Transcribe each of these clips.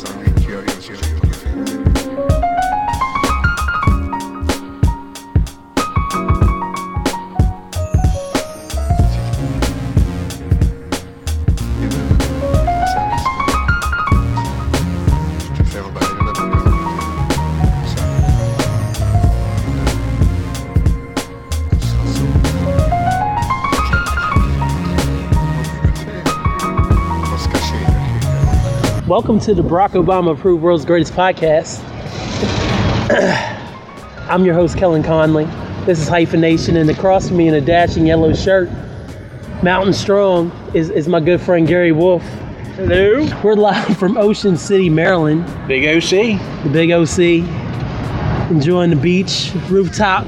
something curious you Welcome to the Barack Obama approved World's Greatest Podcast. I'm your host, Kellen Conley. This is Hyphenation, and across from me in a dashing yellow shirt, Mountain Strong, is, is my good friend Gary Wolf. Hello, We're live from Ocean City, Maryland, Big OC. the big OC, enjoying the beach, rooftop.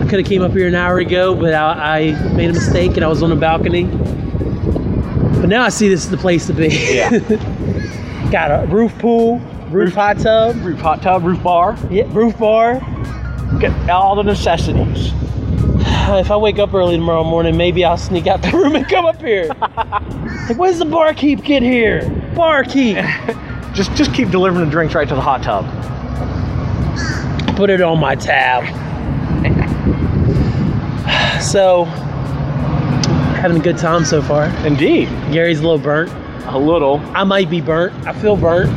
I could have came up here an hour ago, but I, I made a mistake and I was on the balcony. But now I see this is the place to be. Yeah. Got a roof pool, roof hot tub, Roof hot tub, roof bar. yeah, roof bar. Get all the necessities. If I wake up early tomorrow morning, maybe I'll sneak out the room and come up here. like, when's the barkeep get here? Barkeep. Just just keep delivering the drinks right to the hot tub. Put it on my tab. so, having a good time so far. Indeed. Gary's a little burnt. A little. I might be burnt. I feel burnt.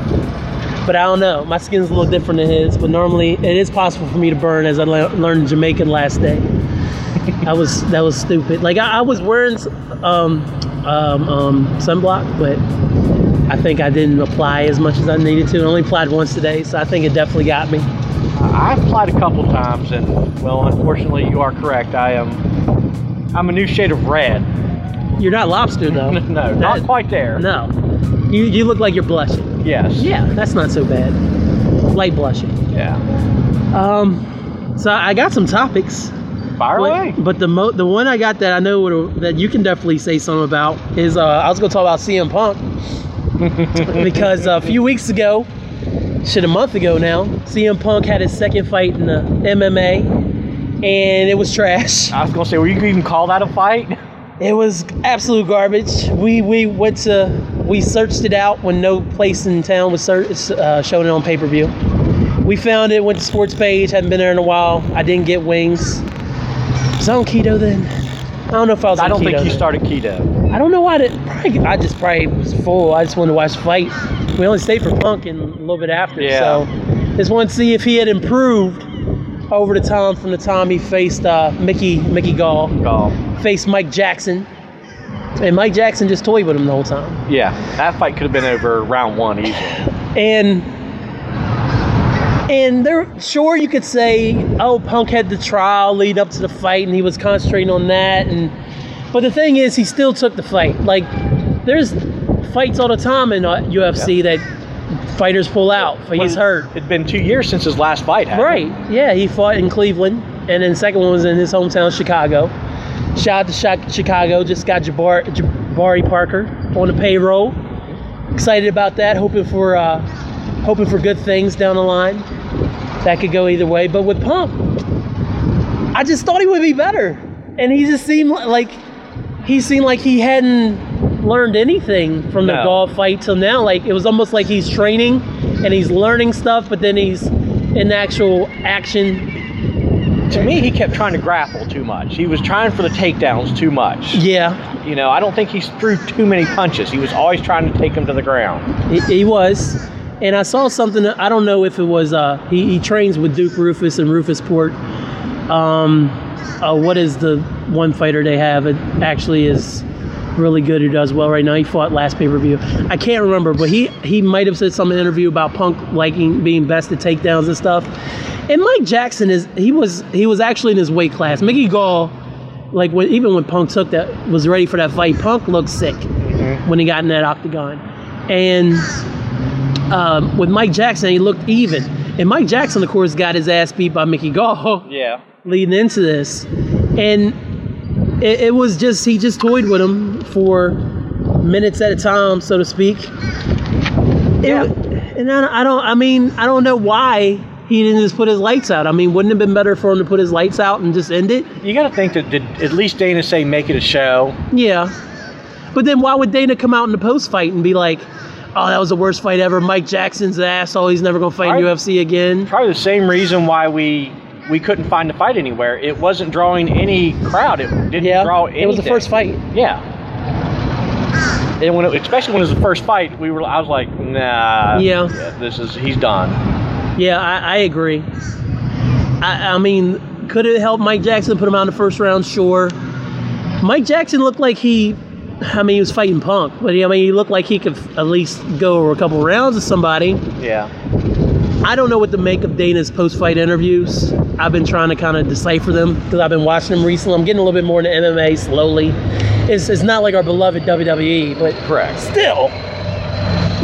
But I don't know. My skin's a little different than his. But normally, it is possible for me to burn, as I le- learned Jamaican last day. I was that was stupid. Like I, I was wearing um, um, um, sunblock, but I think I didn't apply as much as I needed to. I only applied once today, so I think it definitely got me. I've applied a couple times, and well, unfortunately, you are correct. I am. I'm a new shade of red. You're not lobster though. no, not quite there. No, you you look like you're blushing. Yes. Yeah, that's not so bad. Light blushing. Yeah. Um, so I got some topics. Fire But- away. But the mo- the one I got that I know would- that you can definitely say something about is uh, I was gonna talk about CM Punk because a few weeks ago, shit, a month ago now, CM Punk had his second fight in the MMA, and it was trash. I was gonna say, were you even call that a fight? It was absolute garbage. We we went to we searched it out when no place in town was ser- uh, showing it on pay per view. We found it. Went to sports page. Hadn't been there in a while. I didn't get wings. Was I on keto then? I don't know if I was. I on don't think you then. started keto. I don't know why. I, probably, I just probably was full. I just wanted to watch the fight. We only stayed for Punk and a little bit after. Yeah. So just wanted to see if he had improved over the time from the time he faced uh, Mickey Mickey Gall Golf. faced Mike Jackson. And Mike Jackson just toyed with him the whole time. Yeah, that fight could have been over round one easily. And and there sure you could say, oh, Punk had the trial lead up to the fight and he was concentrating on that and but the thing is he still took the fight. Like there's fights all the time in uh, UFC that fighters pull out, he's hurt. It'd been two years since his last fight. hadn't it? Right. Yeah, he fought in Cleveland, and then the second one was in his hometown, Chicago. Shout out to Chicago. Just got Jabari, Jabari Parker on the payroll. Excited about that. Hoping for uh, hoping for good things down the line. That could go either way. But with Punk, I just thought he would be better, and he just seemed like he seemed like he hadn't learned anything from the No. Gall fight till now. Like it was almost like he's training and he's learning stuff, but then he's in actual action. To me, he kept trying to grapple too much. He was trying for the takedowns too much. Yeah, You know, I don't think he threw too many punches. He was always trying to take him to the ground. he, he was. And I saw something. I don't know if it was. Uh, he, he trains with Duke Roufus and Roufus Sport. Um, uh, what is the one fighter they have? It actually is really good. Who does well right now? He fought last pay per view. I can't remember, but he he might have said some interview about Punk liking being best at takedowns and stuff. And Mike Jackson is he was he was actually in his weight class. Mickey Gall, like when, even when Punk took that was ready for that fight, Punk looked sick when he got in that octagon, and um, with Mike Jackson he looked even. And Mike Jackson, of course, got his ass beat by Mickey Gall Yeah. leading into this, and it, it was just he just toyed with him for minutes at a time, so to speak. It- Yeah. and I, I don't. I mean, I don't know why he didn't just put his lights out. I mean, wouldn't it have been better for him to put his lights out and just end it? You got to think that did at least Dana say make it a show? Yeah. But then why would Dana come out in the post fight and be like, oh, that was the worst fight ever. Mike Jackson's asshole. He's never gonna fight in UFC again. Probably the same reason why we we couldn't find the fight anywhere. It wasn't drawing any crowd. It didn't Yeah, draw anything. it was the first fight. Yeah. And when it, especially when it was the first fight, we were. I was like, nah. Yeah. this is he's done. Yeah, I, I agree. I, I mean, could it help Mike Jackson put him out in the first round? Sure. Mike Jackson looked like he, I mean, he was fighting Punk, but he, I mean, he looked like he could at least go over a couple rounds with somebody. Yeah. I don't know what to make of Dana's post-fight interviews. I've been trying to kind of decipher them because I've been watching them recently. I'm getting a little bit more into MMA slowly. It's, it's not like our beloved WWE, but Correct. still,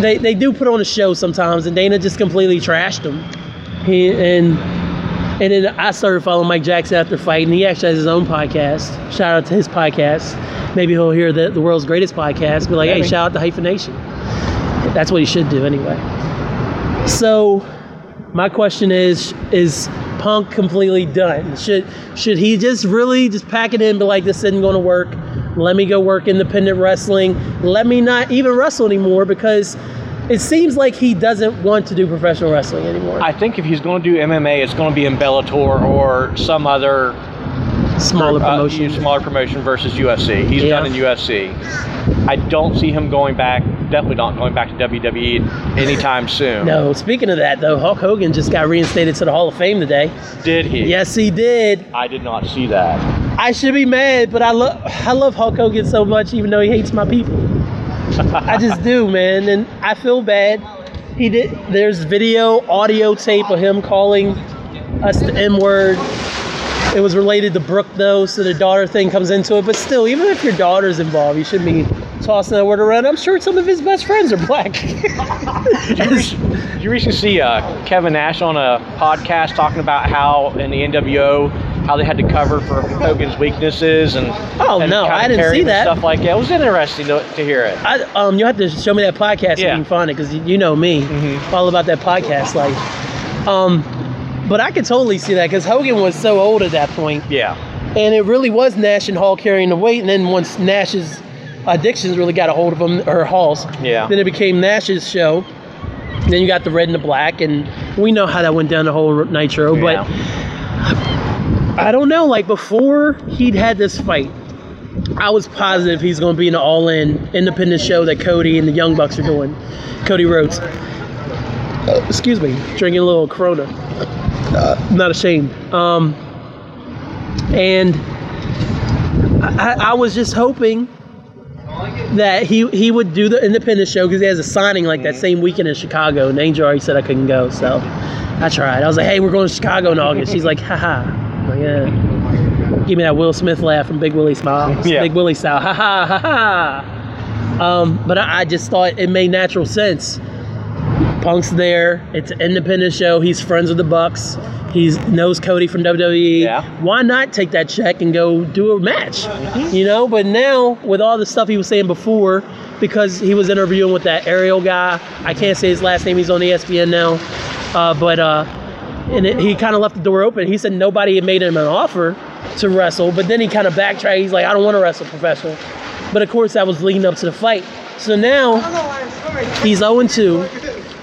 they they do put on a show sometimes, and Dana just completely trashed them. He and and then I started following Mike Jackson after fight, and he actually has his own podcast. Shout out to his podcast. Maybe he'll hear the, the world's greatest podcast. Be like, hey, shout out to Hyphenation. That's what he should do anyway. So, my question is: Is Punk completely done? Should should he just really just pack it in, be like, this isn't going to work? Let me go work independent wrestling. Let me not even wrestle anymore because it seems like he doesn't want to do professional wrestling anymore. I think if he's going to do MMA, it's going to be in Bellator or some other Smaller uh, promotion. smaller promotion versus UFC. He's Yeah. done in UFC. I don't see him going back. Definitely not going back to WWE anytime soon. No, speaking of that though, Hulk Hogan just got reinstated to the Hall of Fame today. Did he? Yes, he did. I did not see that. I should be mad, but I love I love Hulk Hogan so much, even though he hates my people. I just do, man, and I feel bad. He did. There's video, audio tape of him calling us the N word. It was related to Brooke though, so the daughter thing comes into it. But still, even if your daughter's involved, you shouldn't be tossing that word around. I'm sure some of his best friends are black. Did you, re- did you recently see uh, Kevin Nash on a podcast talking about how in the NWO how they had to cover for Hogan's weaknesses and Oh, and no, I didn't commentary see and that. stuff like that. It was interesting to, to hear it. I, um, you have to show me that podcast Yeah. you can find it because you, know me, Mhm. all about that podcast life. Um, but I could totally see that because Hogan was so old at that point, Yeah, and it really was Nash and Hall carrying the weight. And then once Nash's addictions really got a hold of him, or Hall's, Yeah. then it became Nash's show. Then you got the red and the black, and we know how that went down the whole Nitro. Yeah. But I don't know. Like before he'd had this fight, I was positive he's going to be an all-in independent show that Cody and the Young Bucks are doing. Cody Rhodes. Uh, excuse me, drinking a little Corona. Uh, not ashamed. Um, and I, I was just hoping that he he would do the independent show because he has a signing like that same weekend in Chicago. And Angel already said I couldn't go, so I tried. I was like, "Hey, we're going to Chicago in August." She's like, "Haha." Like, yeah. Give me that Will Smith laugh from Big Willie smile. Yeah. Big Willie style. Ha ha ha ha. Um, but I, I just thought it made natural sense. Punk's there. It's an independent show. He's friends with the Bucks. He knows Cody from WWE. Yeah. Why not take that check and go do a match? You know. But now with all the stuff he was saying before, because he was interviewing with that Ariel guy. I can't say his last name. He's on ESPN now. Uh, but uh, and it, he kind of left the door open. He said nobody had made him an offer to wrestle, but then he kind of backtracked. He's like, I don't want to wrestle professional. But of course, that was leading up to the fight. So now he's 0 2.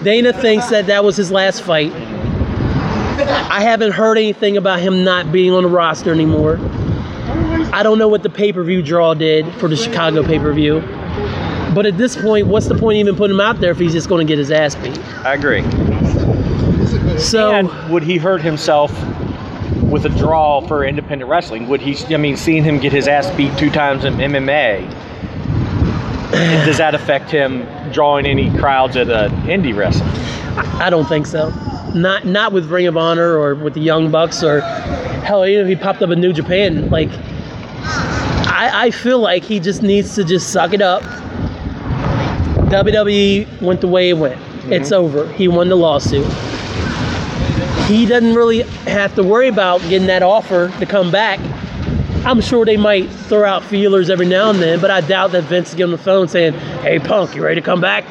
Dana thinks that that was his last fight. I haven't heard anything about him not being on the roster anymore. I don't know what the pay per view draw did for the Chicago pay per view. But at this point, what's the point even putting him out there if he's just going to get his ass beat? I agree. So. And would he hurt himself with a draw for independent wrestling? Would he? I mean, seeing him get his ass beat two times in MMA, does that affect him drawing any crowds at an indie wrestling? I don't think so. Not not with Ring of Honor or with the Young Bucks or hell, even if he popped up in New Japan. Like, I, I feel like he just needs to just suck it up. WWE went the way it went. Mm-hmm. It's over. He won the lawsuit. He doesn't really have to worry about getting that offer to come back. I'm sure they might throw out feelers every now and then, but I doubt that Vince is getting on the phone saying, "Hey, Punk, you ready to come back?"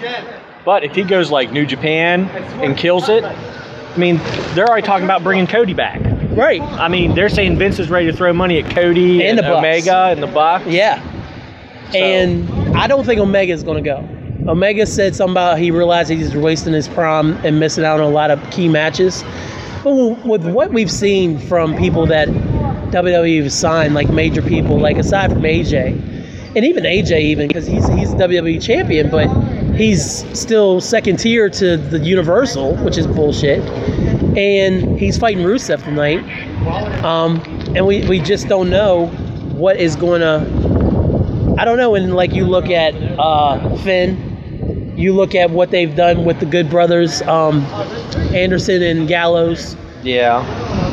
But if he goes like New Japan and kills it, I mean, they're already talking about bringing Cody back. Right. I mean, they're saying Vince is ready to throw money at Cody And and, the Bucks. Omega and the Bucks. Yeah. So- And I don't think Omega is going to go. Omega said something about he realized he's wasting his prime and missing out on a lot of key matches. But with what we've seen from people that WWE signed, like major people, like aside from AJ, and even AJ, even because he's he's WWE champion, but he's still second tier to the Universal, which is bullshit. And he's fighting Rusev tonight, um, and we we just don't know what is going to. I don't know. And like you look at uh, Finn, you look at what they've done with the Good Brothers, um, Anderson and Gallows Yeah.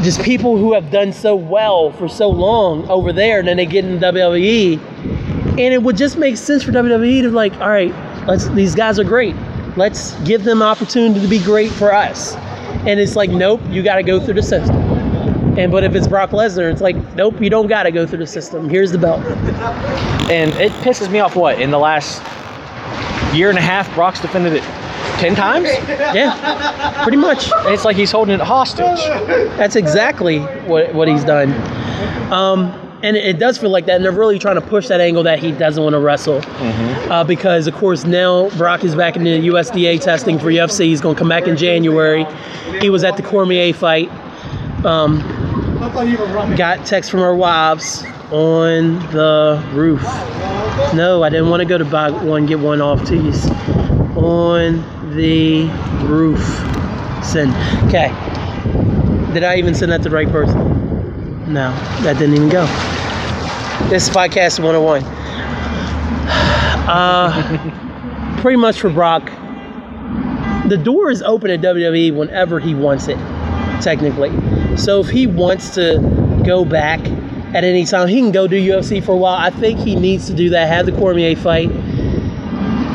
Just people who have done so well for so long over there, and then they get in WWE, and it would just make sense for WWE to like, all right, let's these guys are great, let's give them opportunity to be great for us, and it's like, nope, you got to go through the system. And but if it's Brock Lesnar, it's like, nope, you don't got to go through the system. Here's the belt. And it pisses me off. What in the last year and a half, Brock's defended it ten times. Yeah, pretty much. And it's like he's holding it hostage. That's exactly what, what he's done. Um, and it, does feel like that. And they're really trying to push that angle that he doesn't want to wrestle. Uh, because, of course, now Brock is back in the USADA testing for UFC. He's going to come back in January. He was at the Cormier fight. Um, got text from our wives on the roof. No, I didn't want to go to buy one, get one off tees. On the roof. Send. Okay. Did I even send that to the right person? No, that didn't even go. This is podcast 101. Uh, pretty much for Brock, the door is open at WWE whenever he wants it, technically. So if he wants to go back at any time, he can go do UFC for a while. I think he needs to do that, have the Cormier fight.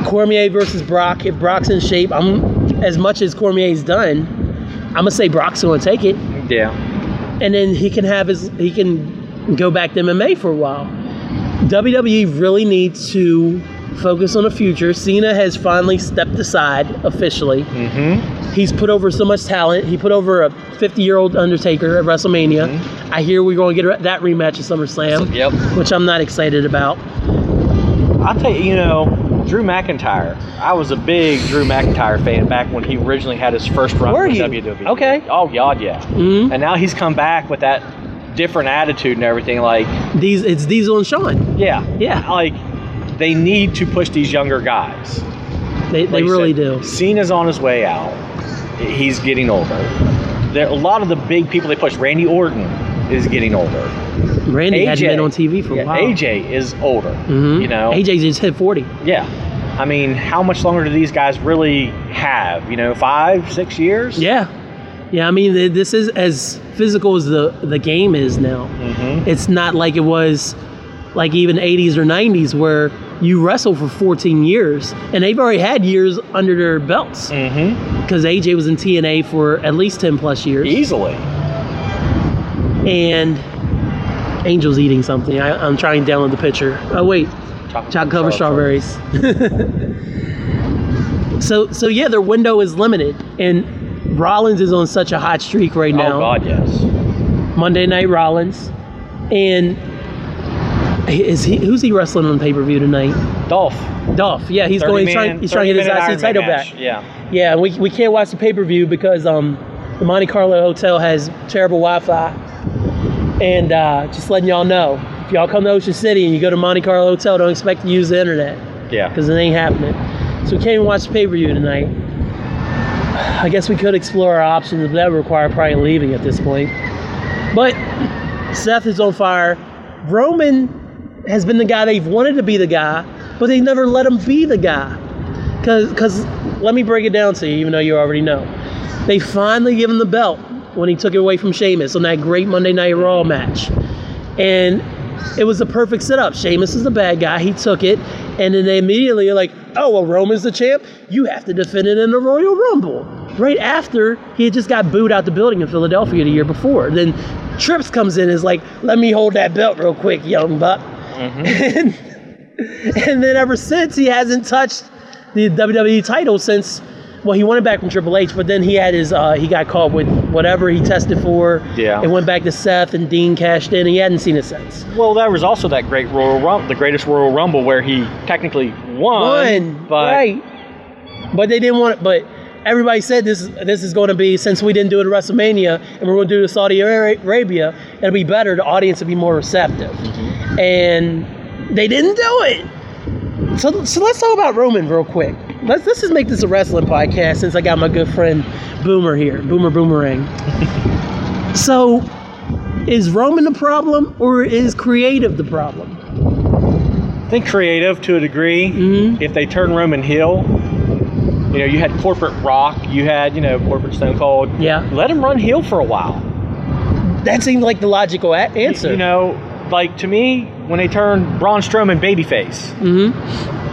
Cormier versus Brock. If Brock's in shape, I'm as much as Cormier's done, I'm gonna say Brock's gonna take it Yeah. and then he can have his he can go back to MMA for a while. WWE really needs to focus on the future. Cena has finally stepped aside officially. Mm-hmm. He's put over so much talent. He put over a 50 year old Undertaker at WrestleMania. I hear we're going to get that rematch at SummerSlam, Yep. which I'm not excited about. I'll tell you, you know, Drew McIntyre. I was a big Drew McIntyre fan back when he originally had his first run Were with you? WWE. Okay. Oh God, yeah. Mhm. And now he's come back with that different attitude and everything. Like, These it's Diesel and Sean. yeah, Yeah. Like, they need to push these younger guys. They, they Like really said, do. Cena's on his way out. He's getting older. There, a lot of the big people they push. Randy Orton is getting older. Randy hadn't AJ been on TV for yeah, a while. AJ is older. Mhm. You know, AJ just hit 40. Yeah. I mean, how much longer do these guys really have? You know, five, six years? Yeah, yeah. I mean, this is as physical as the the game is now. Mm-hmm. It's not like it was like even 80s or 90s where you wrestle for 14 years and they've already had years under their belts Mm-hmm. because AJ was in TNA for at least 10 plus years Easily. and Angel's eating something. I, I'm trying to download the picture. Oh wait, chocolate covered strawberries. so so yeah, their window is limited and Rollins is on such a hot streak right now. Oh God, yes. Monday Night Rollins, and is he who's he wrestling on pay per view tonight? Dolph. Dolph. Yeah, he's going. He's trying. He's trying to get his IC title back. Yeah. Yeah, we, we can't watch the pay per view because um the Monte Carlo hotel has terrible Wi-Fi, and uh, just letting y'all know if y'all come to Ocean City and you go to Monte Carlo hotel, don't expect to use the internet Yeah. because it ain't happening. So we can't even watch the pay per view tonight. I guess we could explore our options, but that would require probably leaving at this point. But Seth is on fire. Roman has been the guy they've wanted to be the guy, but they never let him be the guy. Cause, cause let me break it down to you, even though you already know. They finally give him the belt when he took it away from Sheamus on that great Monday Night Raw match, and it was the perfect setup. Sheamus is the bad guy. He took it, and then they immediately are like, "Oh, well, Roman's the champ. You have to defend it in the Royal Rumble." Right after he had just got booed out the building in Philadelphia the year before. Then Trips comes in and is like, "Let me hold that belt real quick, young buck." Mm-hmm. And, and then ever since he hasn't touched the WWE title since. Well, he won it back from Triple H, but then he had his uh, he got caught with whatever he tested for. Yeah. It went back to Seth and Dean cashed in, and he hadn't seen it since. Well, there was also that great Royal Rumble, the greatest Royal Rumble, where he technically won, One, but right? But they didn't want it. But everybody said this this is going to be since we didn't do it at WrestleMania and we're going to do it in Saudi Arabia, it'll be better. The audience will be more receptive, and they didn't do it. So, so let's talk about Roman real quick. Let's let's just make this a wrestling podcast since I got my good friend Boomer here, Boomer Boomerang. so, is Roman the problem or is creative the problem? I think creative to a degree. Mhm. If they turn Roman heel, you know, you had corporate Rock, you had you know corporate Stone Cold. Yeah. Let him run heel for a while. That seemed like the logical answer. You know, like to me, when they turned Braun Strowman babyface, hmm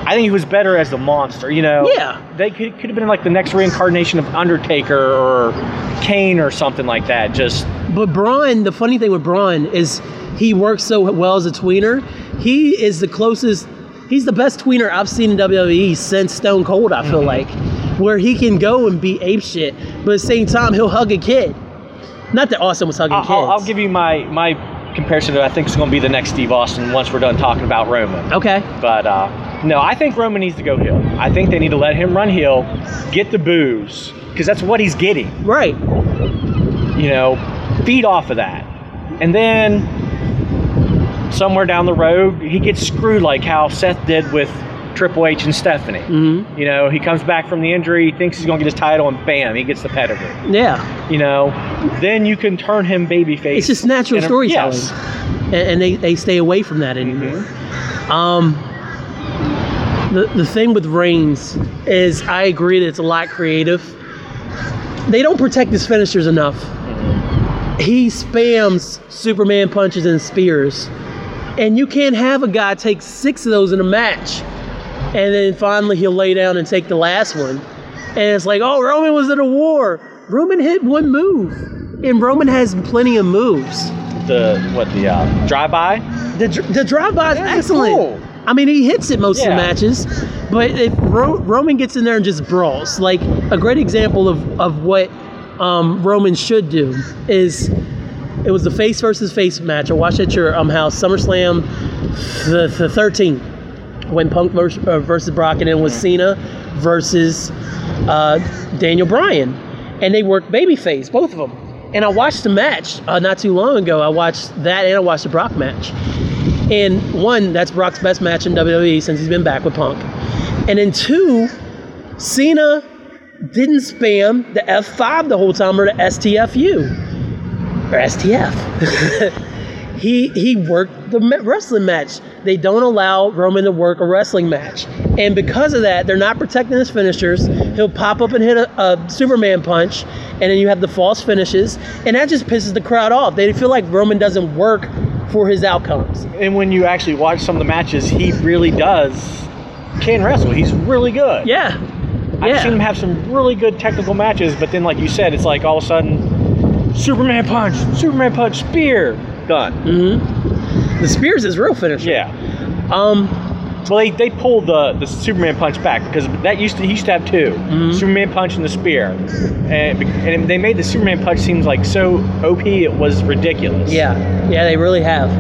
I think he was better as the monster. You know, Yeah. they could, could have been like the next reincarnation of Undertaker or Kane or something like that. Just But Braun, the funny thing with Braun is he works so well as a tweener. He is the closest. He's the best tweener I've seen in WWE since Stone Cold. I Mm-hmm. feel like, where he can go and be ape shit, but at the same time he'll hug a kid. Not that Austin was hugging I'll, kids. I'll, I'll give you my my comparison that I think is going to be the next Steve Austin once we're done talking about Roman. Okay. But uh, no, I think Roman needs to go heel. I think they need to let him run heel, get the booze, because that's what he's getting. Right. You know, feed off of that, and then somewhere down the road he gets screwed like how Seth did with Triple H and Stephanie. hmm You know, he comes back from the injury, he thinks he's going to get his title, and bam, he gets the pedigree. Yeah. You know, then you can turn him babyface. It's just natural storytelling, Yes. and, and they, they stay away from that anymore. Um, the the thing with Reigns is I agree that it's a lot creative. They don't protect his finishers enough. He spams Superman punches and spears, and you can't have a guy take six of those in a match, and then finally he'll lay down and take the last one, and it's like, oh, Roman was in a war. Roman hit one move, and Roman has plenty of moves. The what the uh, drive by? The, the drive by is Yeah, excellent. cool. I mean, he hits it most of the matches, but if Ro- Roman gets in there and just brawls, like a great example of, of what um, Roman should do is it was the face versus face match. I watched at your um, house, SummerSlam the, the 13, when Punk versus, uh, versus Brock, and then was Cena versus uh, Daniel Bryan, and they worked babyface, both of them. And I watched the match uh, not too long ago. I watched that and I watched the Brock match. And one, that's Brock's best match in WWE since he's been back with Punk. And then two, Cena didn't spam the F5 the whole time or the STFU or STF. he he worked the wrestling match. They don't allow Roman to work a wrestling match, and because of that, they're not protecting his finishers. He'll pop up and hit a, a Superman punch, and then you have the false finishes, and that just pisses the crowd off. They feel like Roman doesn't work for his outcomes. And when you actually watch some of the matches, he really does can wrestle. He's really good. Yeah, I've seen him have some really good technical matches, but then, like you said, it's like all of a sudden, Superman punch, Superman punch, spear, done. hmm The Spears is real finisher. Yeah. Um. Well, they, they pulled the, the Superman punch back because that used to he used to have 2 Mm-hmm. Superman punch and the spear, and, and they made the Superman punch seems like so OP it was ridiculous. Yeah, yeah, they really have.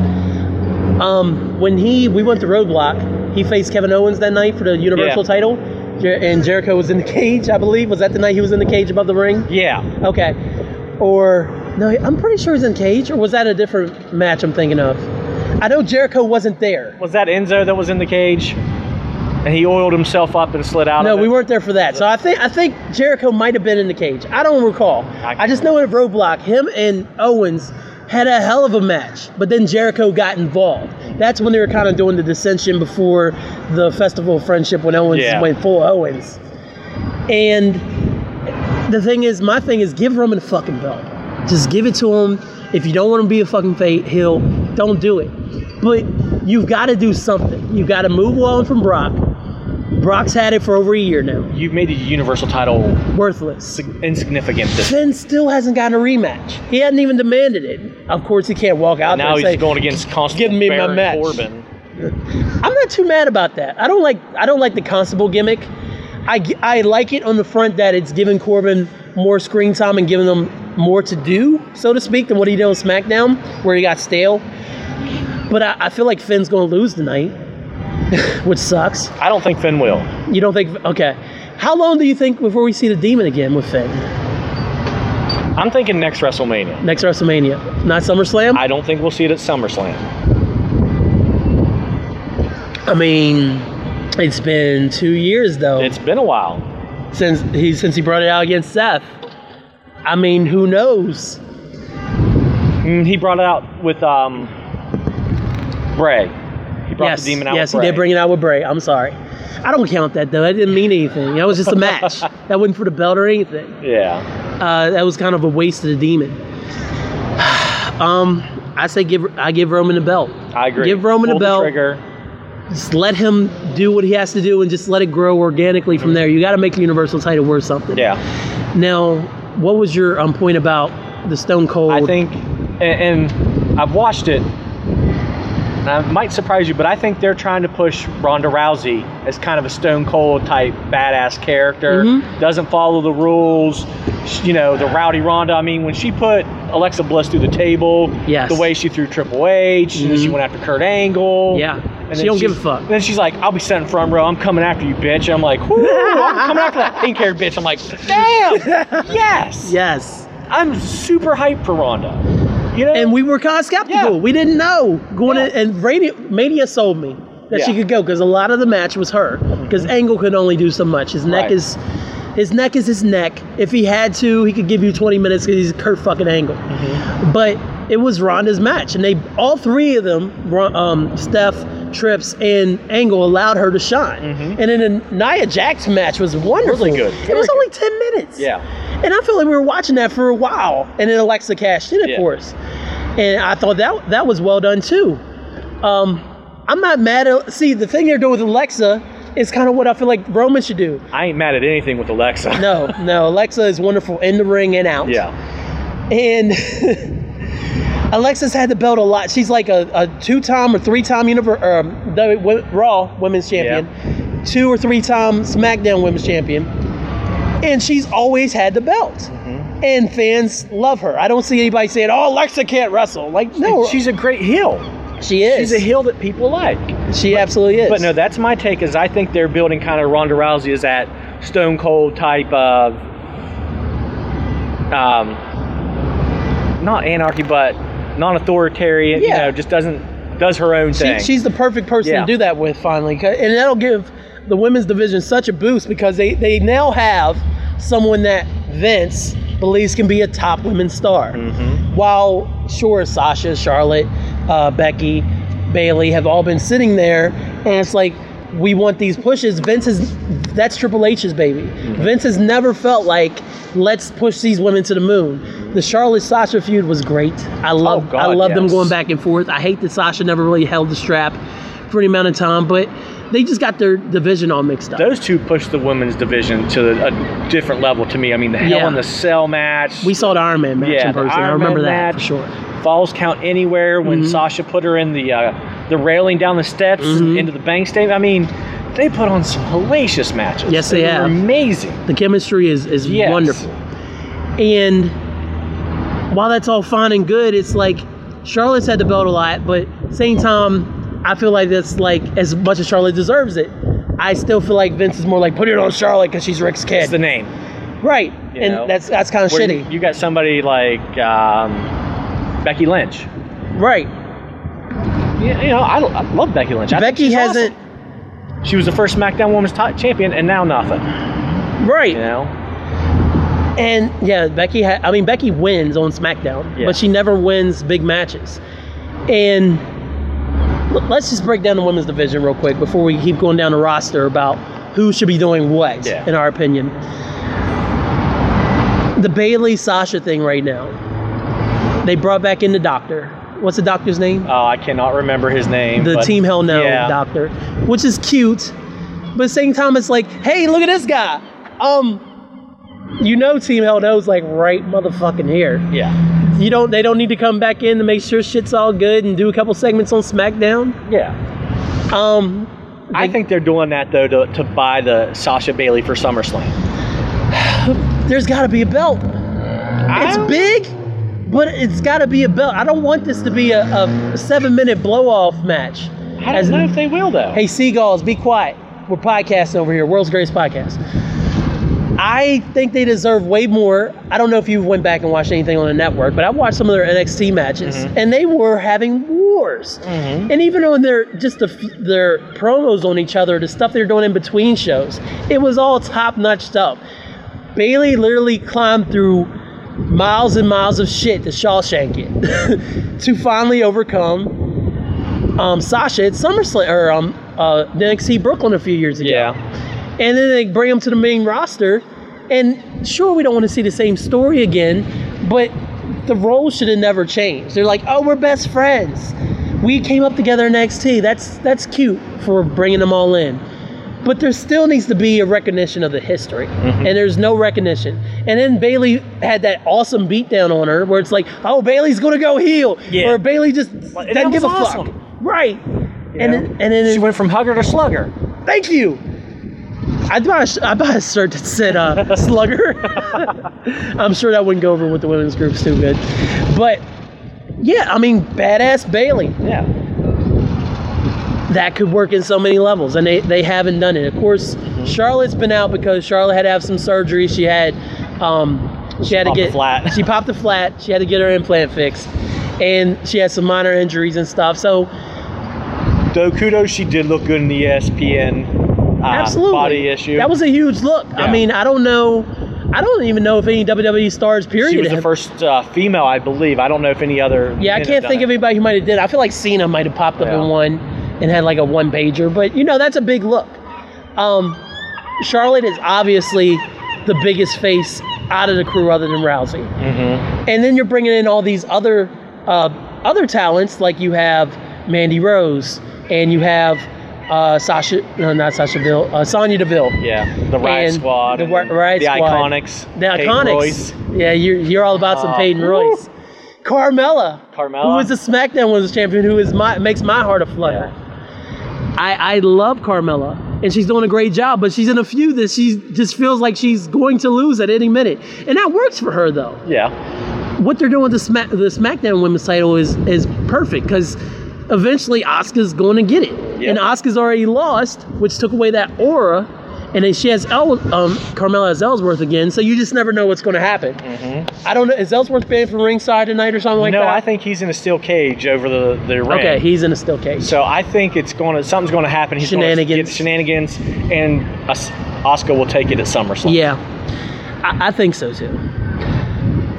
Um, when he we went to Roadblock, he faced Kevin Owens that night for the Universal Yeah. title, Jer- and Jericho was in the cage, I believe. Was that the night he was in the cage above the ring? Yeah. Okay, or no, I'm pretty sure he's in cage, or was that a different match I'm thinking of? I know Jericho wasn't there. Was that Enzo that was in the cage? And he oiled himself up and slid out. No, we weren't there for that. So I think I think Jericho might have been in the cage. I don't recall. I I just know at Roadblock, him and Owens had a hell of a match, but then Jericho got involved. That's when they were kind of doing the dissension before the Festival of Friendship when Owens Yeah. went full Owens. And the thing is, my thing is, give Roman a fucking belt. Just give it to him. If you don't want him to be a fucking fa- heel, don't do it. But you've got to do something. You've got to move on from Brock. Brock's had it for over a year now. You've made the Universal title Worthless. sig- insignificant. This Finn still hasn't gotten a rematch. He hadn't even demanded it. Of course, he can't walk out now there he's and say, going against Constable "Give me my match." Corbin. I'm not too mad about that. I don't like I don't like the constable gimmick. I, I like it on the front that it's giving Corbin more screen time and giving him more to do, so to speak, than what he did on SmackDown, where he got stale. But I, I feel like Finn's going to lose tonight, which sucks. I don't think Finn will. You don't think? Okay. How long do you think before we see the demon again with Finn? I'm thinking next WrestleMania. Next WrestleMania, not SummerSlam. I, I don't think we'll see it at SummerSlam. I mean, it's been two years though It's been a while. Since he since he brought it out against Seth. I mean, who knows? Mm, He brought it out with um, Bray. He brought yes, the demon out yes, he did bring it out with Bray. I'm sorry. I don't count that though. That didn't mean anything. That was just a match. that wasn't for the belt or anything. Yeah. Uh, that was kind of a waste of the demon. um, I say give I give Roman the belt. I agree. Give Roman Pull the belt. trigger. Just let him do what he has to do and just let it grow organically from there. You got to make the Universal title worth something. Yeah. Now, what was your um, point about the Stone Cold? I think, and, and I've watched it. And I might surprise you, but I think they're trying to push Ronda Rousey as kind of a Stone Cold type badass character. Mhm. Doesn't follow the rules. You know, the rowdy Ronda. I mean, when she put Alexa Bliss through the table, Yes. the way she threw Triple H, and then she went after Kurt Angle. Yeah. And She don't give a fuck. Then she's like, "I'll be sitting front row. I'm coming after you, bitch." And I'm like, "Whoo, I'm coming after that pink-haired bitch." I'm like, "Damn, yes." yes. I'm super hyped for Ronda. You know, And we were kind of skeptical. Yeah. We didn't know going Yeah. in, and Mania, Mania sold me that she could go because a lot of the match was her because Angle could only do so much. His neck Right. is his neck is his neck. If he had to, he could give you 20 minutes because he's Kurt fucking Angle. But it was Ronda's match, and they all three of them, um, Steph, Trips, and Angle, allowed her to shine. And then the Nia Jax match was wonderful. Really good. It was Very only 10 minutes. Yeah. And I feel like we were watching that for a while, and then Alexa cashed in, of Yeah. course. And I thought that that was well done too. Um, I'm not mad at. See, the thing they're doing with Alexa is kind of what I feel like Roman should do. I ain't mad at anything with Alexa. No, no, Alexa is wonderful in the ring and out. Yeah. And Alexa's had the belt a lot. She's like a, a two-time or three-time univer- um, wo- Raw Women's Champion, two or three-time SmackDown Women's Champion, and she's always had the belt. Mm-hmm. And fans love her. I don't see anybody saying, "Oh, Alexa can't wrestle." Like, no, She's a great heel. she is. She's a heel that people like. She absolutely is. But no, that's my take. Is I think they're building kind of Ronda Rousey as that Stone Cold type of, um, not anarchy, but non-authoritarian. You know, just doesn't does her own She, thing. she's the perfect person Yeah. to do that with finally, and that'll give the women's division such a boost because they they now have someone that Vince believes can be a top women's star. Mm-hmm. While sure, Sasha, Charlotte, uh, Becky, Bayley have all been sitting there, and it's like we want these pushes. Vince is that's Triple H's baby. Mm-hmm. Vince has never felt like let's push these women to the moon. The Charlotte Sasha feud was great. I love Oh, God, I love them going back and forth. I hate that Sasha never really held the strap for any amount of time, but they just got their division all mixed up. Those two pushed the women's division to a different level to me. I mean, the Hell Yeah. in the Cell match. we saw the Iron Man match Yeah, in person. I remember Man that match. for sure. Falls count anywhere when Mhm. Sasha put her in the uh, the railing down the steps Mhm. into the bank state. I mean, they put on some hellacious matches. Yes, they were have. Amazing. The chemistry is is Yes. wonderful. And while that's all fine and good, it's like Charlotte's had the belt a lot, but same time, I feel like that's like as much as Charlotte deserves it. I still feel like Vince is more like put it on Charlotte because she's Rick's kid, It's the name. right? you and know, that's that's kind of shitty, You, you got somebody like um, Becky Lynch. right? Yeah, you know, I, I love Becky Lynch. I Becky hasn't, awesome. She was the first SmackDown Women's ti- Champion, and now nothing. right? You know. And yeah, Becky. Ha- I mean, Becky wins on SmackDown, Yeah. but she never wins big matches. And let's just break down the women's division real quick before we keep going down the roster about who should be doing what, Yeah. in our opinion. The Bayley Sasha thing right now. They brought back in the doctor. What's the doctor's name? Oh, I cannot remember his name. the Team Hell No yeah. doctor, which is cute, but at the same time, it's like, hey, look at this guy. Um, you know, Team Hell No's like right motherfucking here. Yeah. You don't. They don't need to come back in to make sure shit's all good and do a couple segments on SmackDown. Yeah. Um, I think they're doing that though to, to buy the Sasha Bayley for SummerSlam. there's got to be a belt. It's big, but it's got to be a belt. I don't want this to be a, a seven-minute blow-off match. I As- don't know if they will though. Hey, seagulls, be quiet. We're podcasting over here. World's greatest podcast. I think they deserve way more. I don't know if you went back and watched anything on the network, but I watched some of their NXT matches, and they were having wars. And even on their just the, their promos on each other, the stuff they're doing in between shows, it was all top notch stuff. Bayley literally climbed through miles and miles of shit to Shawshank it to finally overcome um, Sasha at SummerSlam or um, uh, NXT Brooklyn a few years ago Yeah. And then they bring them to the main roster. And sure, we don't want to see the same story again, but the roles should have never changed. They're like, oh, we're best friends. We came up together in NXT. That's that's cute for bringing them all in. But there still needs to be a recognition of the history, mm-hmm. and there's no recognition. And then Bayley had that awesome beatdown on her, where it's like, "Oh, Bayley's gonna go heel," Yeah. or Bayley just and doesn't give a was fuck, right? You And know? then, and then she went from hugger to slugger. Thank you. I bought a, sh- I bought a shirt that said uh, Slugger. I'm sure that wouldn't go over with the women's groups too good. But yeah, I mean, badass Bayley. Yeah. That could work in so many levels, and they, they haven't done it. Of course, Charlotte's been out because Charlotte had to have some surgery. She had um, she had to get flat. She popped a flat. She had to get her implant fixed, and she had some minor injuries and stuff. So Though kudos, she did look good in the ESPN Absolutely. body issue. That was a huge look. I mean, I don't know. I don't even know if any WWE stars, period. She was the first uh, female, I believe. I don't know if any other. Yeah, I can't think it. of anybody who might have did. I feel like Cena might have popped up Yeah. in one and had like a one pager, but you know that's a big look. Um, Charlotte is obviously the biggest face out of the crew, other than Rousey. Mhm. And then you're bringing in all these other uh, other talents, like you have Mandy Rose and you have uh, Sasha, no, not Sasha Deville, uh, Sonya Deville. Yeah, the Riot Squad. the Riot the Squad. Iconics. The Iconics. Royce, Yeah, you're, you're all about some Uh, Peyton woo. Royce. Carmella, Carmella. who is the SmackDown Women's Champion, who is my makes my heart a aflutter. I, I love Carmella, and she's doing a great job, but she's in a feud that she just feels like she's going to lose at any minute, and that works for her though. Yeah. What they're doing with the Smack, the SmackDown Women's title is is perfect because eventually Asuka's going to get it, Yeah. and Asuka's already lost, which took away that aura. And then she has El, um, Carmella has Ellsworth again, so you just never know what's going to happen. I don't know. Is Ellsworth banned from ringside tonight or something like no, that? No, I think he's in a steel cage over the the ring. Okay, he's in a steel cage. So I think it's going to something's going to happen. He's Shenanigans. get shenanigans, and Os- Asuka will take it at SummerSlam. Yeah, I, I think so too.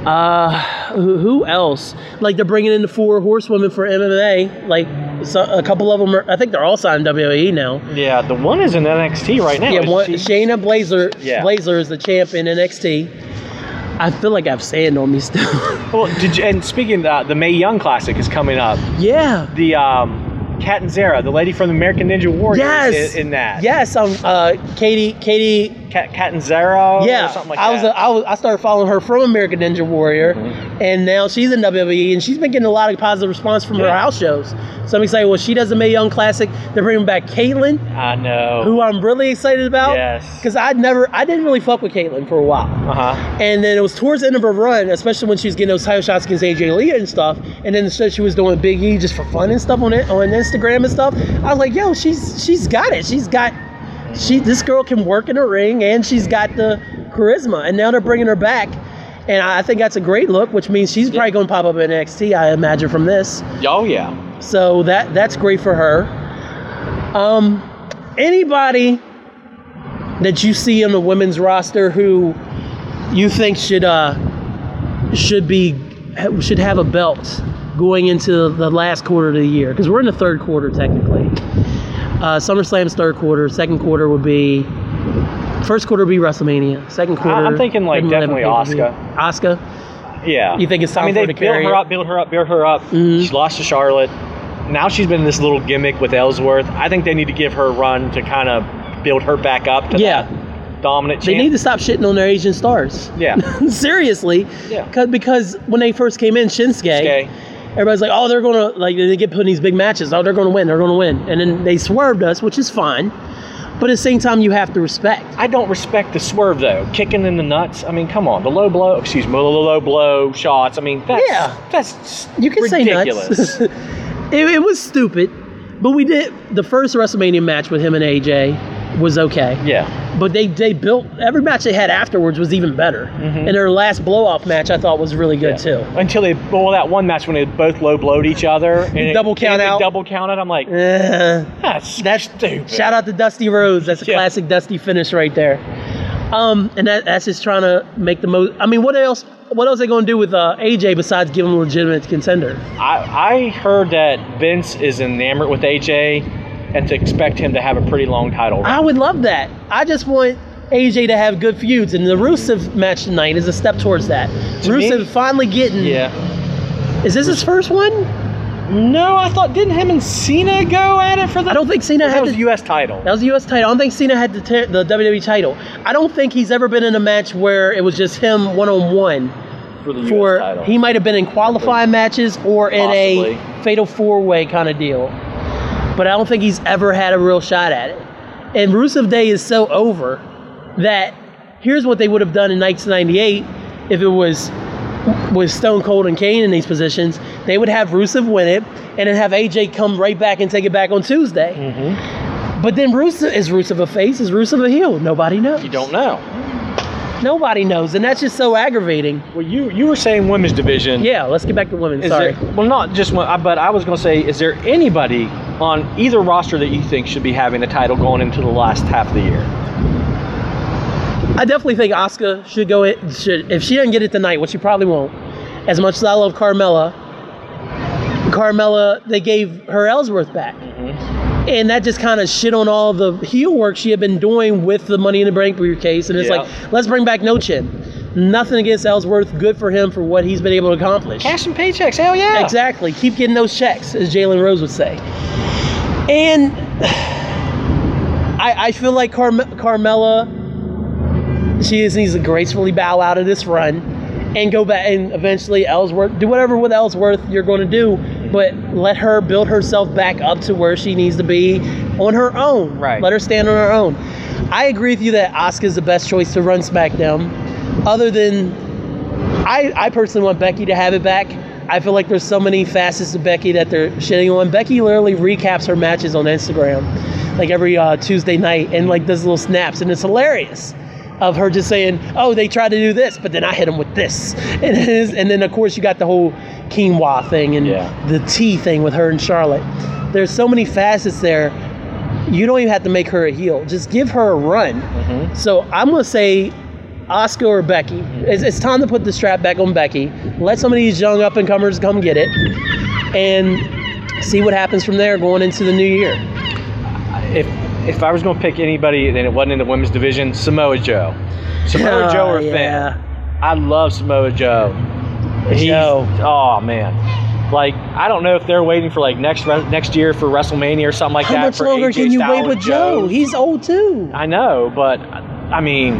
Uh, who, else? Like they're bringing in the four horsewomen for MMA. Like so, a couple of them are. I think they're all signed WWE now. Yeah, the one is in NXT right now. Yeah, one, Shayna Baszler. Yeah. Baszler is the champ in NXT. I feel like I have sand on me still. Well, did you, and speaking, uh, the Mae Young Classic is coming up. yeah. The um, Catanzaro, the lady from the American Ninja Warrior, Yes. is in, in that. Yes. Um. Uh. Katie. Katie. And Zara, Yeah. or something like I was. that. A, I was. I started following her from American Ninja Warrior, Mm-hmm. and now she's in WWE, and she's been getting a lot of positive response from her house shows. So I'm excited. Well, she does the Mae Young Classic. They're bringing back Kaitlyn. I know. who I'm really excited about. Yes. Because I'd never, I didn't really fuck with Kaitlyn for a while. Uh huh. And then it was towards the end of her run, especially when she was getting those title shots against AJ Lee and stuff. And then instead she was doing Big E just for fun and stuff on it on Instagram and stuff. I was like, yo, she's she's got it. She's got she. This girl can work in a ring and she's got the charisma. And now they're bringing her back. And I I think that's a great look, which means she's probably going to pop up in NXT, I imagine, from this. Oh yeah. So that that's great for her. Um, anybody that you see on the women's roster who you think should uh should be should have a belt going into the last quarter of the year because we're in the third quarter technically. Uh, SummerSlam's third quarter. Second quarter would be first quarter would be WrestleMania. Second quarter. I'm thinking, like, doesn't really have definitely pay-per-view. Asuka. Yeah. You think it's time I mean, for they built her it? up, built her up, built her up. Mhm. She lost to Charlotte. Now she's been in this little gimmick with Ellsworth. I think they need to give her a run to kind of build her back up to Yeah. that dominant They champ. need to stop shitting on their Asian stars. Yeah. Seriously. Yeah. 'Cause- Because when they first came in, Shinsuke, Okay. Everybody's like, oh, they're going to, like, they get put in these big matches. Oh, they're going to win. They're going to win. And then they swerved us, which is fine. But at the same time, you have to respect. I don't respect the swerve though. Kicking in the nuts. I mean, come on. The low blow. Excuse me. The low blow shots. I mean, that's Yeah. that's You can ridiculous. say nuts. it, it was stupid. But we did, the first WrestleMania match with him and AJ was okay. yeah. But they, they built every match they had afterwards was even better, and their last blow off match I thought was really good too. Until they, well, that one match when they both low blowed each other and it- Double count out. double counted. I'm like, Eh. that's That's stupid. Shout out to Dusty Rhodes. That's a Yeah. classic Dusty finish right there. Um, and that, that's just trying to make the most. I mean, what else? What else are they going to do with uh, AJ besides give him a legitimate contender? I, I heard that Vince is enamored with AJ and to expect him to have a pretty long title. run. I would love that. I just want AJ to have good feuds, and the Rusev match tonight is a step towards that. To me- Rusev finally getting. yeah. Is this his first one? No, I thought didn't him and Cena go at it for the? I don't think Cena that had was the, U.S. title. That was the U.S. title. I don't think Cena had the, ter- the WWE title. I don't think he's ever been in a match where it was just him one on one. for the For title. he might have been in qualifying matches or in Possibly. a fatal four way kind of deal, but I don't think he's ever had a real shot at it. And Rusev Day is so over that here's what they would have done in 1998 if it was with Stone Cold and Kane in these positions. They would have Rusev win it and then have AJ come right back and take it back on Tuesday. Mm-hmm. But then Rusev is Rusev a face? Is Rusev a heel? Nobody knows. you don't know. Nobody knows, and that's just so aggravating. Well, you you were saying women's division. Yeah, let's get back to women. Sorry. there, well, not just one, but I was going to say, is there anybody on either roster that you think should be having the title going into the last half of the year? I definitely think Asuka should go. It should if she doesn't get it tonight, which she probably won't. As much as I love Carmella, Carmella they gave her Ellsworth back, mm-hmm. and that just kind of shit on all the heel work she had been doing with the Money in the Bank briefcase. And it's Yeah. like, let's bring back No Chin. Nothing against Ellsworth. Good for him for what he's been able to accomplish. Cash and paychecks, hell yeah! Exactly. Keep getting those checks, as Jalen Rose would say. And I, I feel like Carm- Carmella, she just needs to gracefully bow out of this run and go back and eventually Ellsworth, do whatever with Ellsworth you're going to do, but let her build herself back up to where she needs to be on her own. Right. Let her stand on her own. I agree with you that Asuka's the best choice to run SmackDown, other than I, I personally want Becky to have it back. I feel like there's so many facets to Becky that they're shitting on. Becky literally recaps her matches on Instagram, like every uh, Tuesday night, and like does little snaps, and it's hilarious. Of her just saying, "Oh, they tried to do this, but then I hit them with this," and, is, and then of course you got the whole quinoa thing and Yeah. the tea thing with her and Charlotte. There's so many facets there. You don't even have to make her a heel. Just give her a run. Mhm. So I'm gonna say Asuka or Becky. It's, it's time to put the strap back on Becky. Let some of these young up and comers come get it, and see what happens from there going into the new year. If if I was going to pick anybody and it wasn't in the women's division, Samoa Joe. Samoa Ah, Joe or yeah. Finn. I love Samoa Joe. He's, Joe. Oh man. Like I don't know if they're waiting for like next re- next year for WrestleMania or something like How that. How much longer AJ can you wait Styles with Joe? He's old too. I know, but I mean,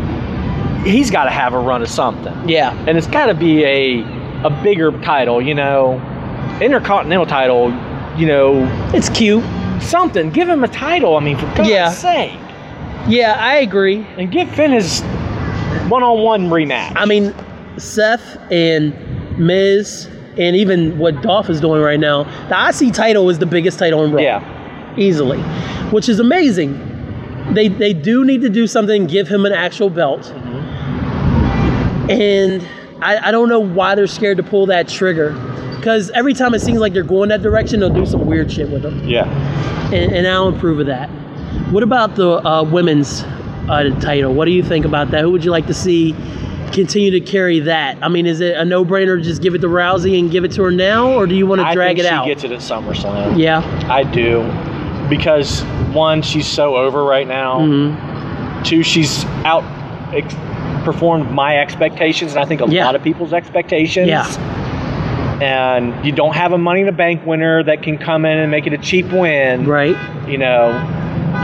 he's got to have a run of something, Yeah. and it's got to be a a bigger title, you know, intercontinental title, you know, It's cute. something. Give him a title. I mean, for God's Yeah. sake, Yeah, I agree. and give Finn his one-on-one rematch. I mean, Seth and Miz, and even what Dolph is doing right now, the IC title is the biggest title in Raw. yeah, easily, which is amazing. They they do need to do something, give him an actual belt, and I, I don't know why they're scared to pull that trigger. Because every time it seems like they're going that direction, they'll do some weird shit with them, yeah. and, and I'll approve of that. What about the uh, women's uh, title? What do you think about that? Who would you like to see continue to carry that? I mean, is it a no-brainer to just give it to Rousey and give it to her now, or do you want to I drag think it she out? gets it at SummerSlam. yeah. I do, because one, she's so over right now. hmm Two, she's out ex- performed my expectations, and I think a Yeah. lot of people's expectations. Yeah. And you don't have a Money in the Bank winner that can come in and make it a cheap win. Right. You know,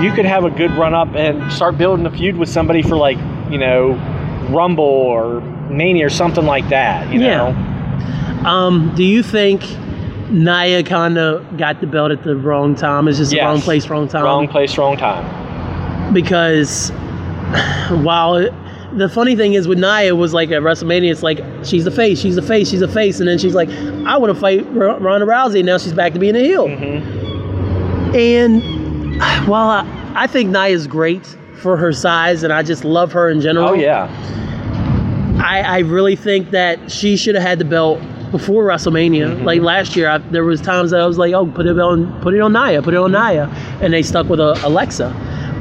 you could have a good run up and start building a feud with somebody for like, you know, Rumble or Mania or something like that. You Yeah. know, Um, do you think Nia kind of got the belt at the wrong time? It's just the wrong place, wrong time. wrong place, wrong time. Because while it, the funny thing is with Nia was like at WrestleMania, it's like she's the face, she's the face, she's the face, and then she's like, I want to fight R- Ronda Rousey, and now she's back to being a heel. hmm And while I, I think Nia's great for her size, and I just love her in general. Oh yeah. I, I really think that she should have had the belt before WrestleMania. Like last year, I, there was times that I was like, "Oh, put it on, put it on Nia, put it on Nia," and they stuck with uh, Alexa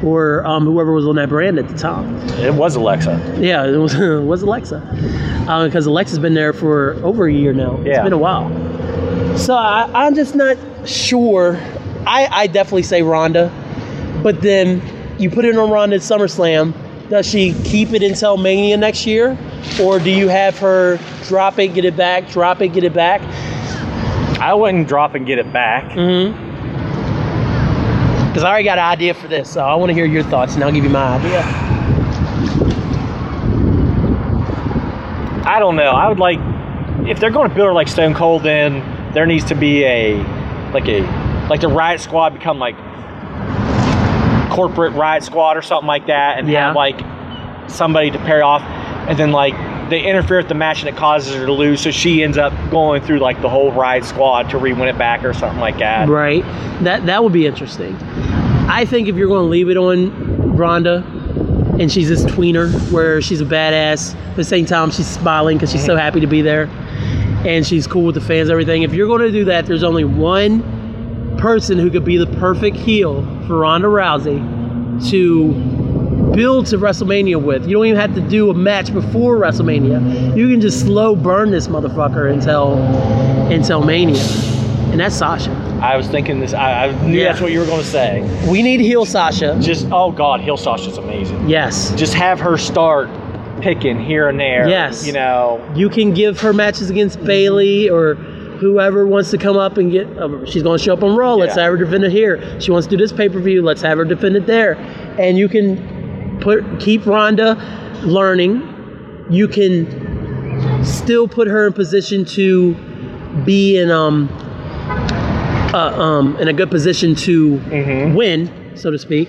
or um, whoever was on that brand at the time. It was Alexa. Yeah, it was it was Alexa because Alexa's been there for over a year now. Yeah. It's been a while. So I, I'm just not sure. I, I definitely say Ronda, but then you put it on Ronda at SummerSlam. Does she keep it until Mania next year, or do you have her drop it, get it back, drop it, get it back? I wouldn't drop and get it back. Mm-hmm. Because I already got an idea for this, so I want to hear your thoughts, and I'll give you my idea. I don't know. I would like if they're going to build her like Stone Cold, then there needs to be a like a like the Riot Squad become like corporate Riot Squad or something like that, and Yeah. have like somebody to pair off, and then like they interfere with the match and it causes her to lose, so she ends up going through like the whole Riot Squad to re-win it back or something like that. Right. That that would be interesting. I think if you're going to leave it on Ronda and she's this tweener where she's a badass, but at the same time she's smiling because she's so happy to be there, and she's cool with the fans, everything. If you're going to do that, there's only one person who could be the perfect heel for Ronda Rousey to build to WrestleMania with. You don't even have to do a match before WrestleMania. You can just slow burn this motherfucker until until Mania, and that's Sasha. I was thinking this. I, I knew Yeah. that's what you were going to say. We need heel Sasha. Just oh god, Heel Sasha's amazing. Yes. Just have her start picking here and there. Yes. You know, You can give her matches against Bayley or whoever wants to come up and get. Uh, she's going to show up on Raw. Let's Yeah. have her defend it here. She wants to do this pay per view. Let's have her defend it there. And you can put keep Ronda learning. You can still put her in position to be in um uh, um in a good position to win, so to speak.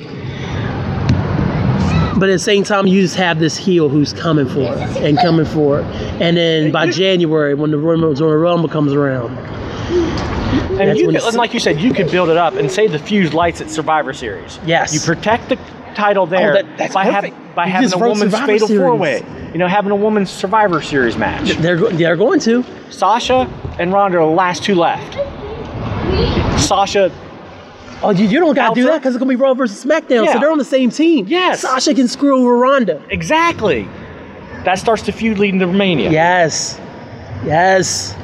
But at the same time, you just have this heel who's coming for it and coming for it. And then by January, when the Royal Rumble, Rumble comes around, and That's you when could, it's- like you said, you could build it up and say the fuse lights at Survivor Series. Yes. You protect the title oh, there Oh, that- that's by, perfect. by You having a woman's Survivor fatal Series. four way. You know, having a woman's Survivor Series match. they're they're going to. Sasha and Ronda are the last two left. Sasha, Oh, you, you don't got to do that because it's going to be Raw versus SmackDown. Yeah. So they're on the same team. Yes. Sasha can screw over Ronda. exactly. That starts the feud leading to Romania. Yes. Yes.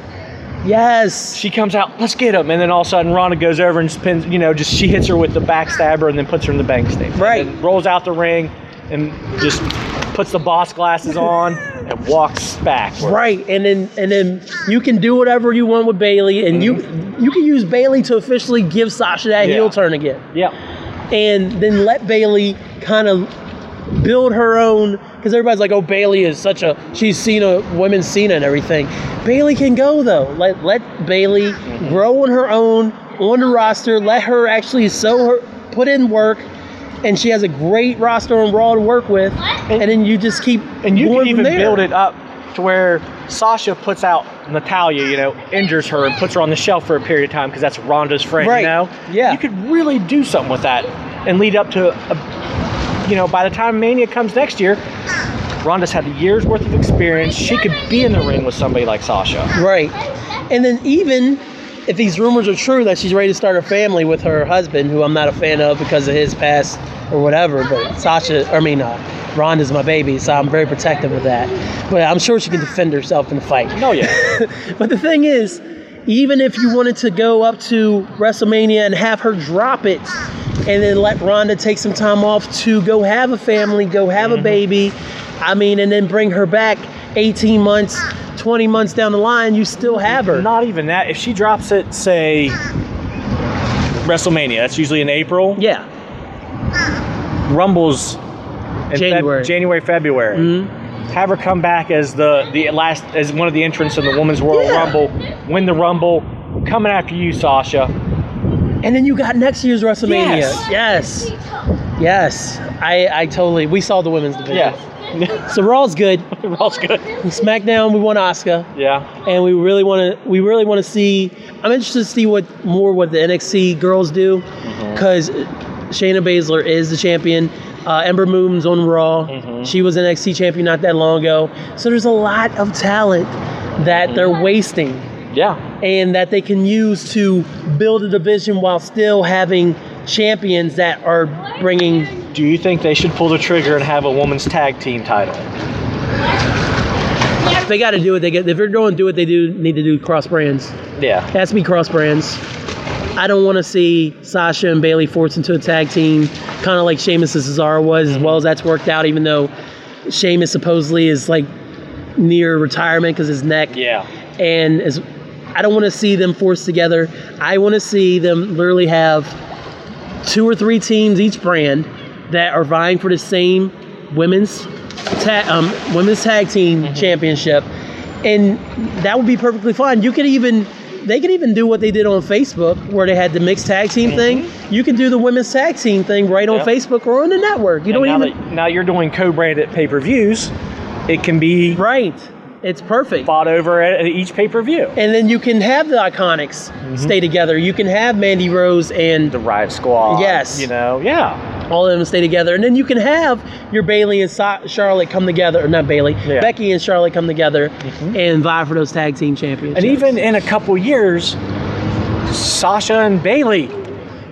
Yes. She comes out, let's get him, and then all of a sudden Ronda goes over and spins, you know, just she hits her with the backstabber and then puts her in the bank state. Right. And rolls out the ring and just puts the boss glasses on and walks back. Right, and then and then you can do whatever you want with Bayley, and you you can use Bayley to officially give Sasha that Mm-hmm. Yeah. heel turn again. Yeah. and then let Bayley kind of build her own because everybody's like, oh, Bayley is such a she's Cena, women's Cena and everything. Bayley can go though. Let let Bayley Mm-hmm. grow on her own on the roster. Let her actually sew her put in work. And she has a great roster on Raw to work with, and, then you just keep And you can even there. build it up to where Sasha puts out Natalya, you know, injures her and puts her on the shelf for a period of time because that's Ronda's friend, Right. you know? Yeah. You could really do something with that and lead up to, a, you know, by the time Mania comes next year, Ronda's had a year's worth of experience. She could be in the ring with somebody like Sasha. Right. And then even if these rumors are true that she's ready to start a family with her husband, who I'm not a fan of because of his past or whatever, but Sasha, I mean, uh, Ronda's my baby, so I'm very protective of that. But I'm sure she can defend herself in the fight. Oh, yeah. but the thing is, even if you wanted to go up to WrestleMania and have her drop it, and then let Ronda take some time off to go have a family, go have a baby, I mean, and then bring her back 18 months, 20 months down the line, you still have her. Not even that. If she drops it, say, WrestleMania, that's usually in April. Yeah. Rumbles in Feb- January. January, February. Mhm. Have her come back as the the last as one of the entrants in the Women's Royal Yeah. Rumble, win the Rumble, coming after you, Sasha. And then you got next year's WrestleMania. Yes. Yes. Yes. I, I totally, we saw the women's division. Yeah, So Raw's good. Raw's good. SmackDown, we won Asuka. Yeah, and we really want to we really want to see i'm interested to see what more what the nxt girls do Mm-hmm. because shayna baszler is the champion Uh, Ember Moon's on Raw. Mhm. She was an NXT champion not that long ago. So there's a lot of talent that they're wasting Yeah. and that they can use to build a division while still having champions that are bringing. Do you think they should pull the trigger and have a women's tag team title? They got to do what they get. If they're going to do what they do, need to do cross brands. Yeah. It has to be cross brands. I don't want to see Sasha and Bayley forced into a tag team, kind of like Sheamus and Cesaro was, as mm-hmm. well as that's worked out. Even though Sheamus supposedly is like near retirement because his neck, Yeah. and as I don't want to see them forced together. I want to see them literally have two or three teams each brand that are vying for the same women's ta- um, women's tag team championship, and that would be perfectly fine. You could even they could even do what they did on Facebook, where they had the mixed tag team thing. You can do the women's tag team thing right on Yep. Facebook or on the network. You don't And now, even that, now you're doing co-branded pay-per-views. It can be right. It's perfect. fought over at each pay-per-view. And then you can have the iconics stay together. You can have Mandy Rose and The Riot Squad. Yes. You know. Yeah. all of them stay together. And then you can have your Bayley and Sa- Charlotte come together, or not Bayley, Yeah. Mm-hmm. Becky and Charlotte come together and vie for those tag team championships. And even in a couple years, Sasha and Bayley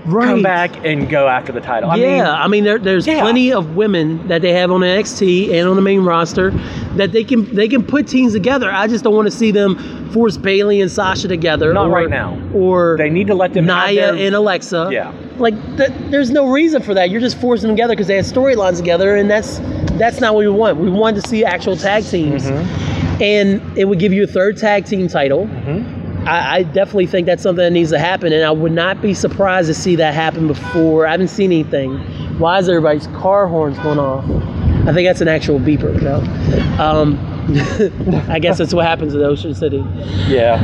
right. come back and go after the title. I yeah, mean, I mean, there, there's Yeah. plenty of women that they have on NXT and on the main roster that they can they can put teams together. I just don't want to see them force Bayley and Sasha together. Not or, right now. Or they need to let them their- and Alexa. Yeah. Like th- there's no reason for that. You're just forcing them together because they have storylines together, and that's that's not what we want. We want to see actual tag teams, Mm-hmm. and it would give you a third tag team title. I, I definitely think that's something that needs to happen, and I would not be surprised to see that happen before. I haven't seen anything. Why is everybody's car horns going off? I think that's an actual beeper. No, um, I guess that's what happens at Ocean City. Yeah.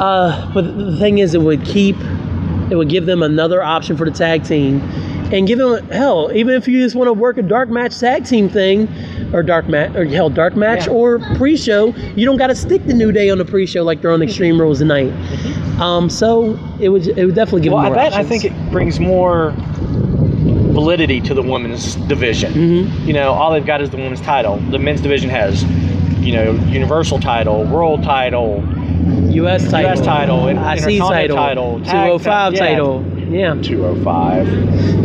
Uh, but the thing is, it would keep, it would give them another option for the tag team, and give them hell. Even if you just want to work a dark match tag team thing, or dark match, or hell, dark match, Yeah. or pre-show, you don't got to stick the New Day on the pre-show like they're on Extreme Rules tonight. Um, so it would, it would definitely give Well, I bet I options. think it brings more validity to the women's division. Mhm. You know, all they've got is the women's title. The men's division has, you know, universal title, world title, U.S. title, US title, IC title, title, tag 205 ti- yeah. title. Yeah, 205.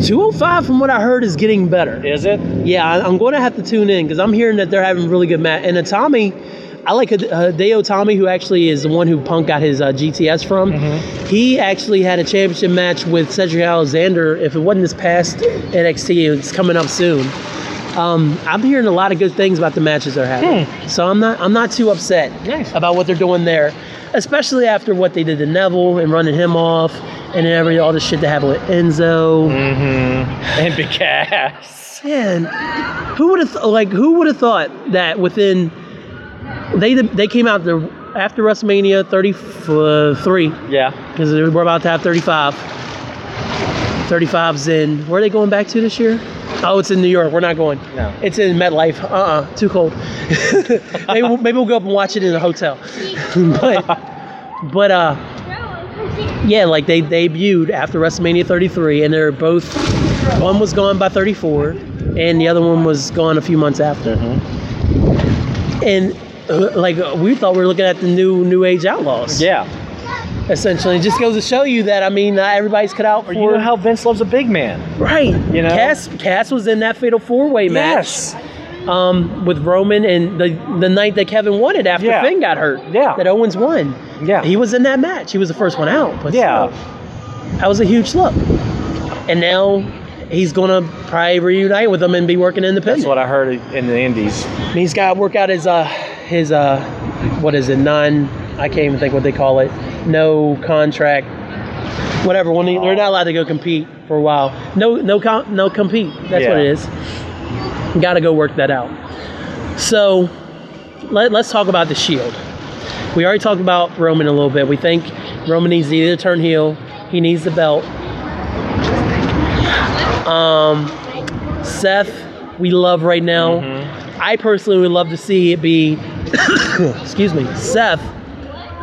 205 from what I heard is getting better. Is it? Yeah, I- I'm going to have to tune in because I'm hearing that they're having really good match. And Tommy, I like Hideo Itami, who actually is the one who Punk got his uh, GTS from. He actually had a championship match with Cedric Alexander. If it wasn't this past NXT, it's coming up soon. Um, I'm hearing a lot of good things about the matches they're having, so I'm not I'm not too upset Nice. about what they're doing there, especially after what they did to Neville and running him off, and then every all the shit that happened with Enzo. Mm-hmm. And Big Cass. Man, who would have th- like who would have thought that within they they came out there after WrestleMania 33 Yeah. because we're about to have 35. 35's in. Where are they going back to this year? Oh, it's in New York. We're not going. No. It's in MetLife. Uh uh Too cold. maybe, we'll, maybe we'll go up and watch it in a hotel. but, but, uh, yeah, like they debuted after WrestleMania 33, and they're both, one was gone by 34, and the other one was gone a few months after. And, uh, like, we thought we were looking at the new New Age Outlaws Yeah. essentially. It just goes to show you that I mean, not everybody's cut out for you know how Vince loves a big man. right. you know? Cass Cass was in that fatal four way match um, with Roman and the the night that Kevin won it after Yeah. Finn got hurt. Yeah. that Owens won. Yeah. he was in that match. He was the first one out. But Yeah. still, that was a huge look. And now he's gonna probably reunite with them and be working independent. That's what I heard in the Indies. And he's got to work out his uh his uh what is it non I can't even think what they call it no contract whatever when they, they're not allowed to go compete for a while no no com, no compete that's what it is got to go work that out. So let, let's talk about the shield. We already talked about Roman a little bit. We think Roman needs to either turn heel. He needs the belt. Um Seth we love right now. Mm-hmm. I personally would love to see it be, excuse me, Seth,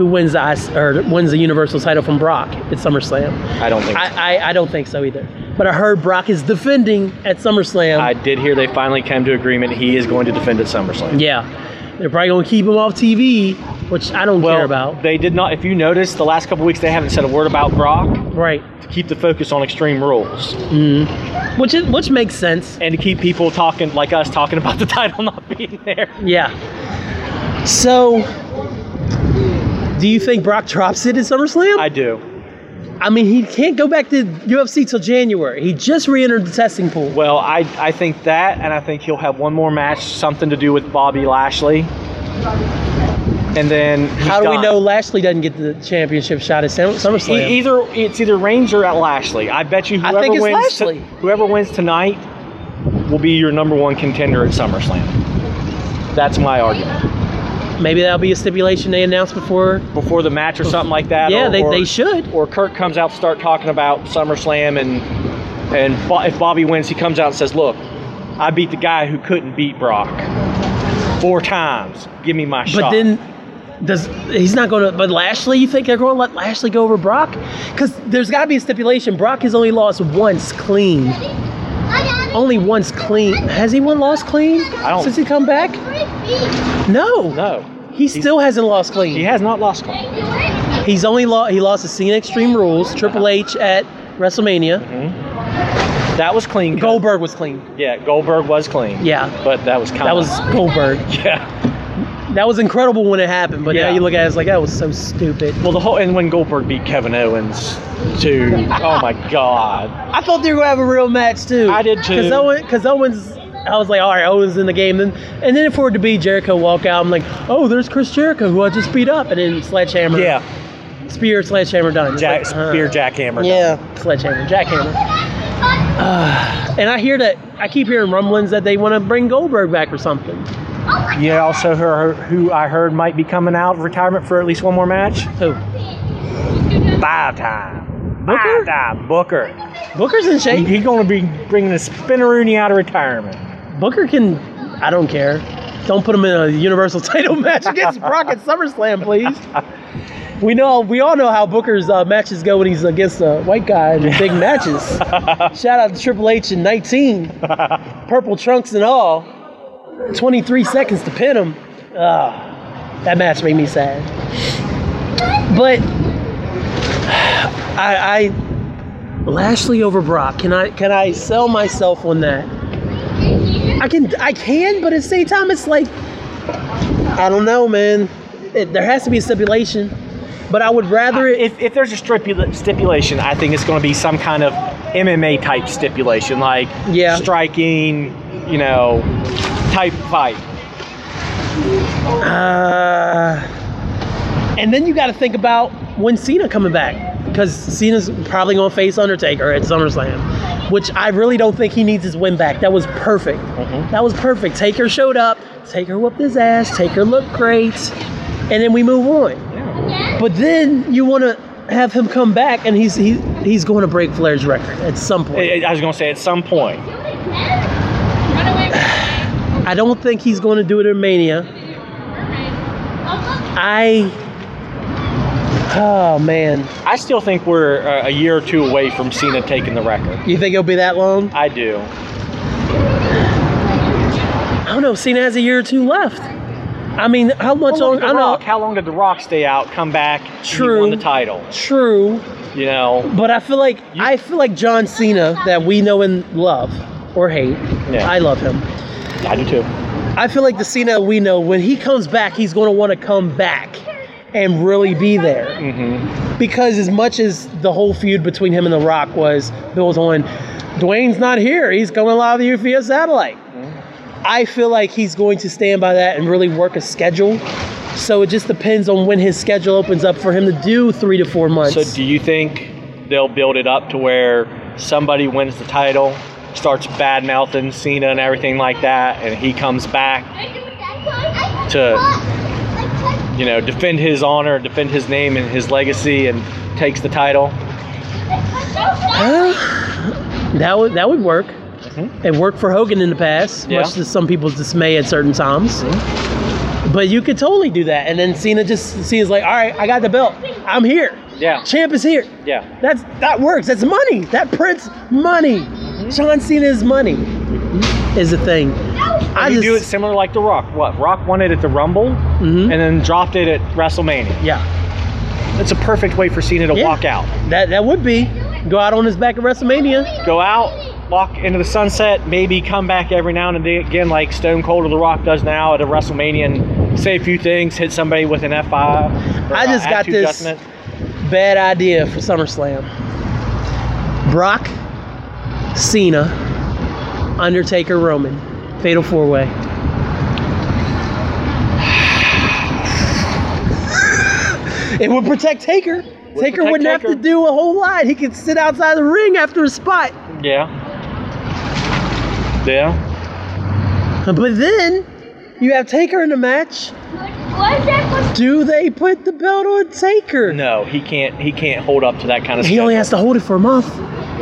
who wins the or wins the Universal title from Brock at SummerSlam. I don't think. so. I, I, I don't think so either. But I heard Brock is defending at SummerSlam. I did hear they finally came to agreement. He is going to defend at SummerSlam. yeah, they're probably gonna keep him off TV, which I don't Well, care about. they did not. If you notice, the last couple weeks they haven't said a word about Brock Right, to keep the focus on Extreme Rules Mm. which is, which makes sense. and to keep people talking like us talking about the title not being there. Yeah. So, do you think Brock drops it at SummerSlam? I do. I mean, he can't go back to UFC till January. He just re-entered the testing pool. Well, I I think that, and I think he'll have one more match, something to do with Bobby Lashley, and then he's How do we know Lashley doesn't get the championship shot at Sum- SummerSlam? E- either it's either Reigns or at Lashley. I bet you whoever wins whoever wins tonight will be your number one contender at SummerSlam. That's my argument. Maybe that'll be a stipulation they announce before. Before the match or something like that. Yeah, or, they, or, they should. Or Kurt comes out to start talking about SummerSlam and and if Bobby wins, he comes out and says, "Look, I beat the guy who couldn't beat Brock four times. Give me my But shot." But then, does he's not going to? But Lashley, you think they're going to let Lashley go over Brock? Because there's got to be a stipulation. Brock has only lost once clean. Only once clean. Has he won lost clean I don't- since he come back? No, no, he still hasn't lost clean. he has not lost clean. He's only lost. He lost to Cena Extreme Rules, Triple uh-huh. H at WrestleMania. Mm-hmm. That was clean. cut. Goldberg was clean. Yeah, Goldberg was clean. Yeah, but that was kind that was Goldberg. yeah. That was incredible when it happened, but Yeah. now you look at it, it's like that was so stupid. Well, the whole and when Goldberg beat Kevin Owens, too. oh my God. I thought they were gonna have a real match too. I did, too. Because Owen, because Owens, I was like, all right, Owens in the game. Then and then if for it to be Jericho walk out, I'm like, oh, there's Chris Jericho who I just beat up, and then Sledgehammer, Yeah, Spear, Sledgehammer done. Jack like, uh, Spear Jackhammer. Yeah, Sledgehammer, Jackhammer. Uh, and I hear that I keep hearing rumblings that they want to bring Goldberg back or something. You also heard who I heard might be coming out of retirement for at least one more match. Who? Five time. Booker? Five time. Booker. Booker's in shape. He's going to be bringing the Spinaroonie out of retirement. Booker can. I don't care. Don't put him in a Universal title match against Brock at SummerSlam, please. We know, we all know how Booker's uh, matches go when he's against a white guy in big matches. Shout out to Triple H in 19, purple trunks and all. 23 seconds to pin him. Ah, that match made me sad. But I, I Lashley over Brock. Can I can I sell myself on that? I can, I can, but at the same time, it's like, I don't know, man. It, there has to be a stipulation, but I would rather it. If, if there's a stipula- stipulation, I think it's going to be some kind of MMA type stipulation, like Yeah. striking, you know, type fight. Uh, and then you got to think about when Cena coming back, because Cena's probably going to face Undertaker at SummerSlam, which I really don't think he needs his win back. That was perfect. That was perfect. Taker showed up. Taker whooped his ass. Taker looked great, and then we move on. But then you want to have him come back, and he's he, he's going to break Flair's record at some point. I, I was going to say at some point. I don't think he's going to do it in Mania. I. Oh man, I still think we're uh, a year or two away from Cena taking the record. you think it'll be that long? I do. I don't know. Cena has a year or two left. I mean, how much look at I don't know. How long did The Rock stay out, come back, and True. won the title? True, You know, but I feel like I feel like John Cena that we know and love or hate. Yeah. I love him. I do too. I feel like the Cena we know when he comes back, he's going to want to come back and really be there. Mm-hmm. Because as much as the whole feud between him and The Rock was built on, Dwayne's not here. He's coming live to via satellite. I feel like he's going to stand by that and really work a schedule. So it just depends on when his schedule opens up for him to do three to four months. So, do you think they'll build it up to where somebody wins the title, starts bad mouthing Cena and everything like that, and he comes back to, you know, defend his honor, defend his name and his legacy, and takes the title? that would that would work. Mhm. It worked for Hogan in the past, Yeah. much to some people's dismay at certain times. But you could totally do that, and then Cena just Cena's like, all right, I got the belt, I'm here. Yeah. Champ is here. Yeah. That's that works. That's money. That prints money. John Cena's money is the thing. I you just do it similar like The Rock. What? Rock won it at the Rumble Mhm. and then dropped it at WrestleMania. yeah. That's a perfect way for Cena to Yeah. walk out. That that would be go out on his back at WrestleMania. Go out, walk into the sunset, maybe come back every now and again like Stone Cold or The Rock does now at a WrestleMania and say a few things, hit somebody with an F5. or, I uh, just got this-. Bad idea for SummerSlam. Brock, Cena, Undertaker, Roman, Fatal Four Way. it would protect Taker. Taker protect wouldn't have to do a whole lot. He could sit outside the ring after a spot. Yeah. Yeah. But then you have Taker in the match. What is that? Do they put the belt on Taker? No, he can't. He can't hold up to that kind of. He only has to hold it for a month.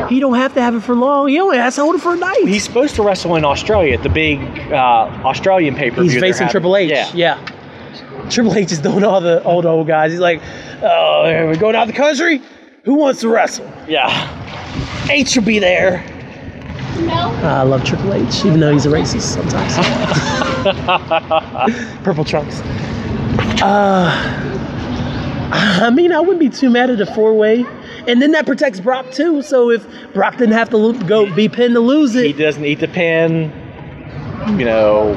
He don't have to have it for long. He only has to hold it for a night. He's supposed to wrestle in Australia at the big uh, Australian pay per view. He's facing Triple H. Yeah. Yeah. Triple H is doing all the old old guys. He's like, oh, we're going out the country. Who wants to wrestle? Yeah. H will be there. No. I love Triple H, even though he's a racist sometimes. Purple trunks. Uh, I mean, I wouldn't be too mad at a four way. And then that protects Brock too. So if Brock didn't have to go be pinned to lose it, He doesn't eat the pin. You know,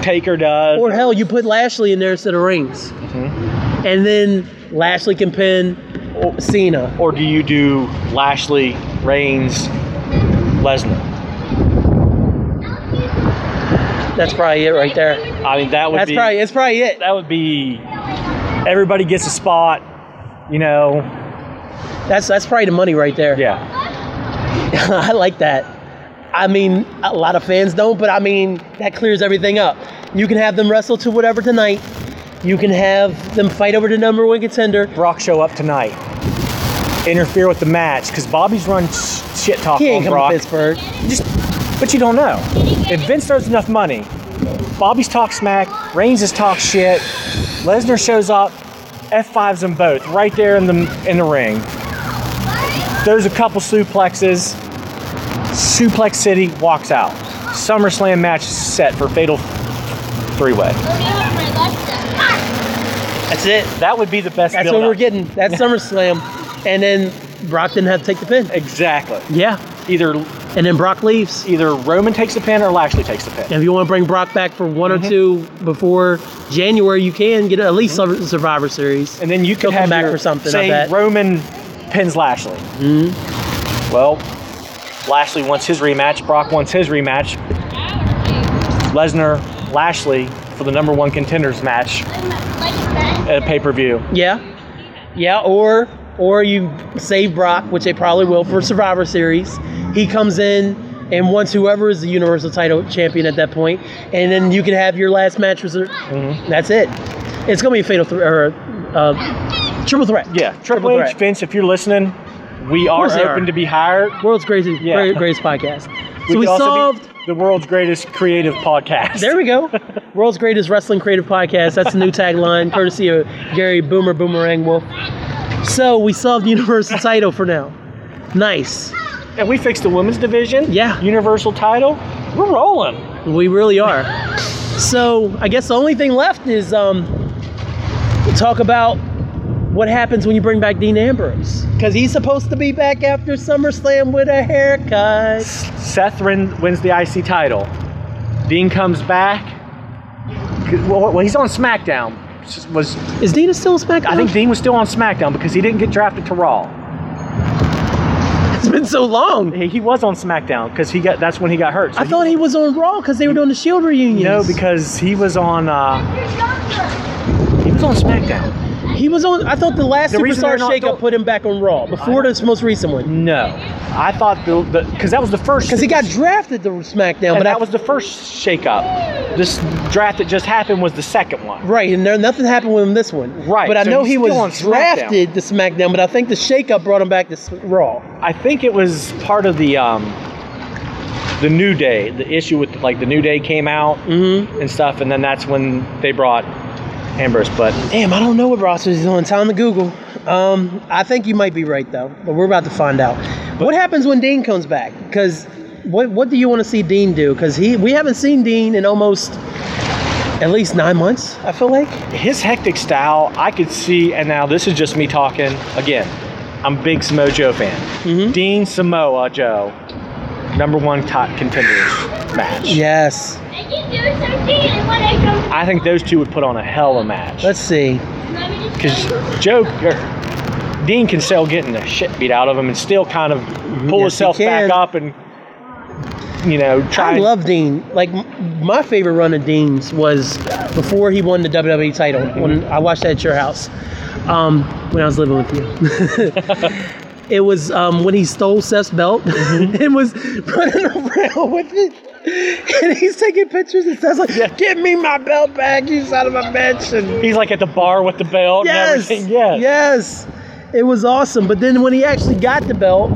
Taker does. or hell, you put Lashley in there instead of Reigns, mm-hmm. and then Lashley can pin or, Cena. Or do you do Lashley, Reigns, Lesnar? That's probably it right there. I mean, that would That's be probably it's probably it. that would be. Everybody gets a spot. You know. That's that's probably the money right there. Yeah. I like that. I mean, a lot of fans don't, but I mean that clears everything up. You can have them wrestle to whatever tonight. You can have them fight over the number one contender. Brock show up tonight. Interfere with the match because Bobby's run shit talk He on ain't Brock. to Pittsburgh. Just, but you don't know. If Vince throws enough money, Bobby's talk smack, Reigns is talk shit, Lesnar shows up, F5s them both right there in the in the ring. There's a couple suplexes. Suplex City walks out. SummerSlam match set for Fatal Three Way. That's it. That would be the best. That's what build-up. we're getting. That's SummerSlam. And then Brock didn't have to take the pin. Exactly. Yeah. Either And then Brock leaves. either Roman takes the pin or Lashley takes the pin. If you want to bring Brock back for one Mm-hmm. or two before January, you can get at least Sur- Survivor Series. And then you He'll can have come back your, for something, I Say bet. Roman pins Lashley. Mhm. Well, Lashley wants his rematch. Brock wants his rematch. Lesnar, Lashley for the number one contenders match at a pay per view. Yeah, yeah, or or you save Brock, which they probably will for Survivor Series. He comes in and wants whoever is the Universal Title champion at that point, and then you can have your last match. Was Mm-hmm. That's it. It's gonna be a fatal th- or uh, triple threat. Yeah, Triple H, threat. Vince, if you're listening, we are open are. to be hired. World's greatest, Yeah. great- greatest podcast. We So we solved. the world's greatest creative podcast. There we go. World's greatest wrestling creative podcast. That's the new tagline, courtesy of Gary Boomer Boomerang Wolf. So we solved the Universal title for now. Nice. and we fixed the women's division. Yeah. Universal title. We're rolling. We really are. So I guess the only thing left is um, talk about what happens when you bring back Dean Ambrose because he's supposed to be back after SummerSlam with a haircut. Seth win, wins the IC title. Dean comes back. Well, he's on SmackDown. Was Is Dean still a SmackDown? I think Dean was still on SmackDown because he didn't get drafted to Raw. it's been so long. He, he was on SmackDown because he got that's when he got hurt. So I thought he was on Raw because they were doing the Shield reunion. no because he was on uh, he was on SmackDown. He was on. I thought the last The Superstar Shakeup put him back on Raw before this most recent one No, I thought the because that was the first because he got drafted to SmackDown. but that I, was the first shakeup. This draft that just happened was the second one. Right, and there, nothing happened with him this one. Right, But I so know he was SmackDown. drafted to SmackDown, but I think the shakeup brought him back to Raw. I think it was part of the um, the New Day, the issue with like the New Day came out Mm-hmm. and stuff, and then that's when they brought Ambrose. But Damn, I don't know what roster he's on. Time to Google. Um, I think you might be right though, but we're about to find out. But, what happens when Dean comes back? Because what what do you want to see Dean do? Because he we haven't seen Dean in almost at least nine months. I feel like. his hectic style, I could see, and now this is just me talking again. I'm a big Samoa Joe fan. Mhm. Dean Samoa Joe, number one top contenders match. Yes. They can do something and when they come I think those two would put on a hell of a match. Let's see. let me just Because Joe, or Dean can still getting the shit beat out of him and still kind of pull Yes, himself back up and, you know, try. I love Dean. Like my favorite run of Dean's was before he won the WWE title. When I watched that at your house, um, when I was living with you. it was um, when he stole Seth's belt and was running around with it. And he's taking pictures and Seth's like, "Give me my belt back, you son of a bitch!" And He's like at the bar with the belt yes, and everything. Yes. yes, it was awesome. But then when he actually got the belt,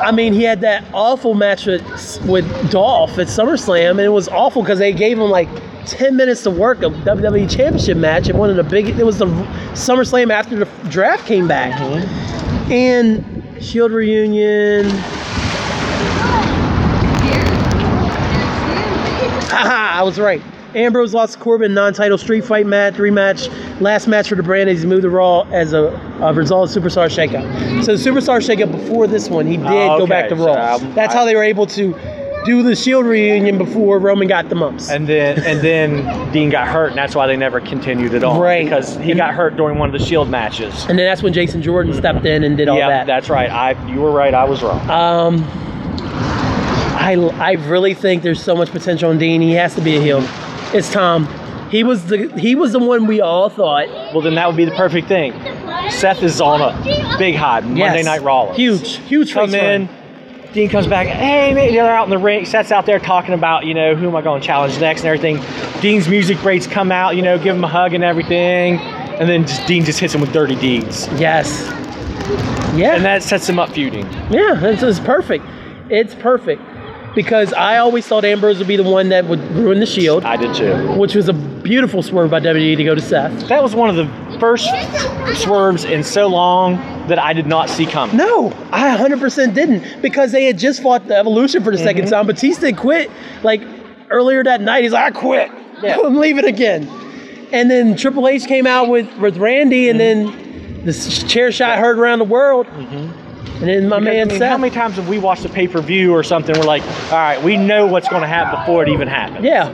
I mean, he had that awful match with, with Dolph at SummerSlam, and it was awful because they gave him like 10 minutes to work a WWE Championship match, and one of the big, it was the SummerSlam after the draft came back. Mm-hmm. And Shield reunion. Haha, I was right. Ambrose lost to Corbin non-title street fight match, rematch, last match for the brand as he moved to Raw as a, a result of Superstar Shakeup. So the Superstar Shakeup before this one, he did Oh, go back to okay. Raw. So, um, That's I- how they were able to do the Shield reunion before Roman got the mumps. And then and then Dean got hurt, and that's why they never continued at on. Right. Because he got hurt during one of the Shield matches. And then that's when Jason Jordan stepped in and did all that. yeah, that. that's right. I you were right. I was wrong. Um, I, I really think there's so much potential in Dean. He has to be a heel. It's Tom. He was the he was the one we all thought. well, then that would be the perfect thing. Seth is on a big high Monday Yes. Night Raw. Huge, huge Come in. run. Dean comes back. Hey, man, they're out in the ring. Seth's out there talking about, you know, who am I going to challenge next and everything. Dean's music breaks come out, you know, give him a hug and everything. And then just, Dean just hits him with dirty deeds. Yes. Yeah. And that sets him up feuding. yeah, it's, it's perfect. It's perfect. Because I always thought Ambrose would be the one that would ruin the Shield, I did too. which was a beautiful swerve by WWE to go to Seth. That was one of the first swerves in so long that I did not see coming. No, I 100% didn't because they had just fought the Evolution for the second Mm-hmm. time. Batista quit like earlier that night. He's like, I quit. Yeah. I'm leaving again. And then Triple H came out with, with Randy, and Mm-hmm. then the chair shot heard around the world. And then my Because, man I mean, Seth. how many times have we watched a pay per view or something? We're like, all right, we know what's going to happen before it even happens. Yeah.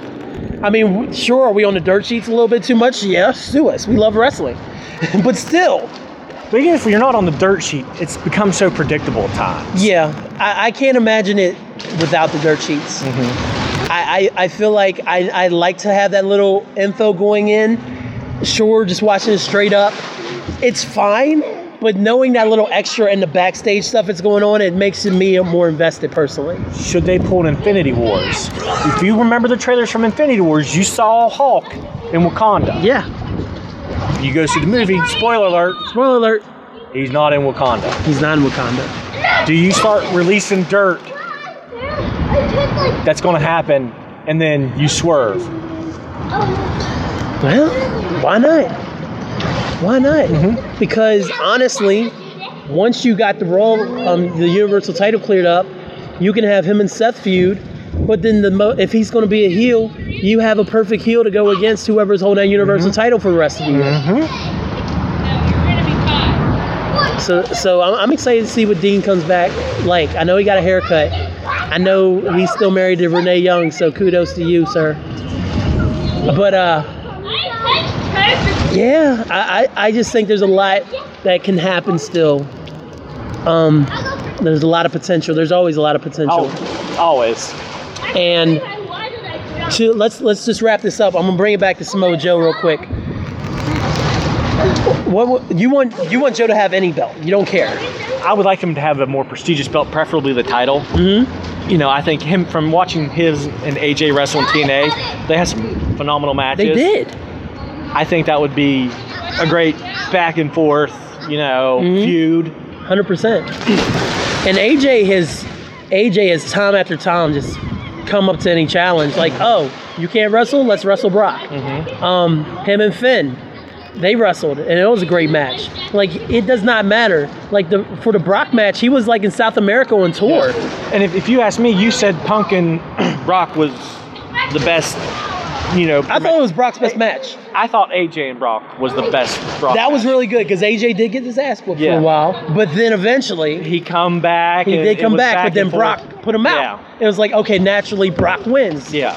I mean, sure, are we on the dirt sheets a little bit too much? Yeah, sue us. We love wrestling. but still, But even if you're not on the dirt sheet, it's become so predictable at times. yeah, I, I can't imagine it without the dirt sheets. Mm-hmm. I, I, I feel like I, I like to have that little info going in. Sure, just watching it straight up, it's fine. But knowing that little extra and the backstage stuff that's going on, it makes me more invested personally. Should they pull an Infinity Wars? If you remember the trailers from Infinity Wars, you saw Hulk in Wakanda. Yeah. You go see the movie, spoiler alert, Spoiler alert, he's not in Wakanda. he's not in Wakanda. Do you start releasing dirt that's going to happen and then you swerve? Well, why not? Why not? Because honestly, once you got the Raw, um, the Universal title cleared up, you can have him and Seth feud. But then the mo- if he's going to be a heel, you have a perfect heel to go against whoever's holding that Universal title for the rest of the year. So, so I'm, I'm excited to see what Dean comes back like. I know he got a haircut. I know he's still married to Renee Young, so kudos to you, sir. But uh, yeah, I, I, I just think there's a lot that can happen still. Um, there's a lot of potential. There's always a lot of potential. Oh, always. And to let's let's just wrap this up. I'm gonna bring it back to Samoa Joe real quick. What you want? You want Joe to have any belt? You don't care. I would like him to have a more prestigious belt, preferably the title. Mm-hmm. You know, I think him from watching his and AJ wrestle in TNA, they had some phenomenal matches. They did. I think that would be a great back and forth, you know, Mm-hmm. feud. Hundred percent. And AJ has AJ has time after time just come up to any challenge. Like, oh, you can't wrestle? Let's wrestle Brock. Um, him and Finn, they wrestled, and it was a great match. Like, it does not matter. Like the for the Brock match, he was like in South America on tour. And if, if you ask me, you said Punk and Brock was the best. You know, I thought it was Brock's best match. I thought AJ and Brock was the best. Brock That was really good because AJ did get his ass whooped for a while, but then eventually He come back. he and did come was back, but then Brock forth. put him out. It was like, okay, naturally Brock wins. Yeah.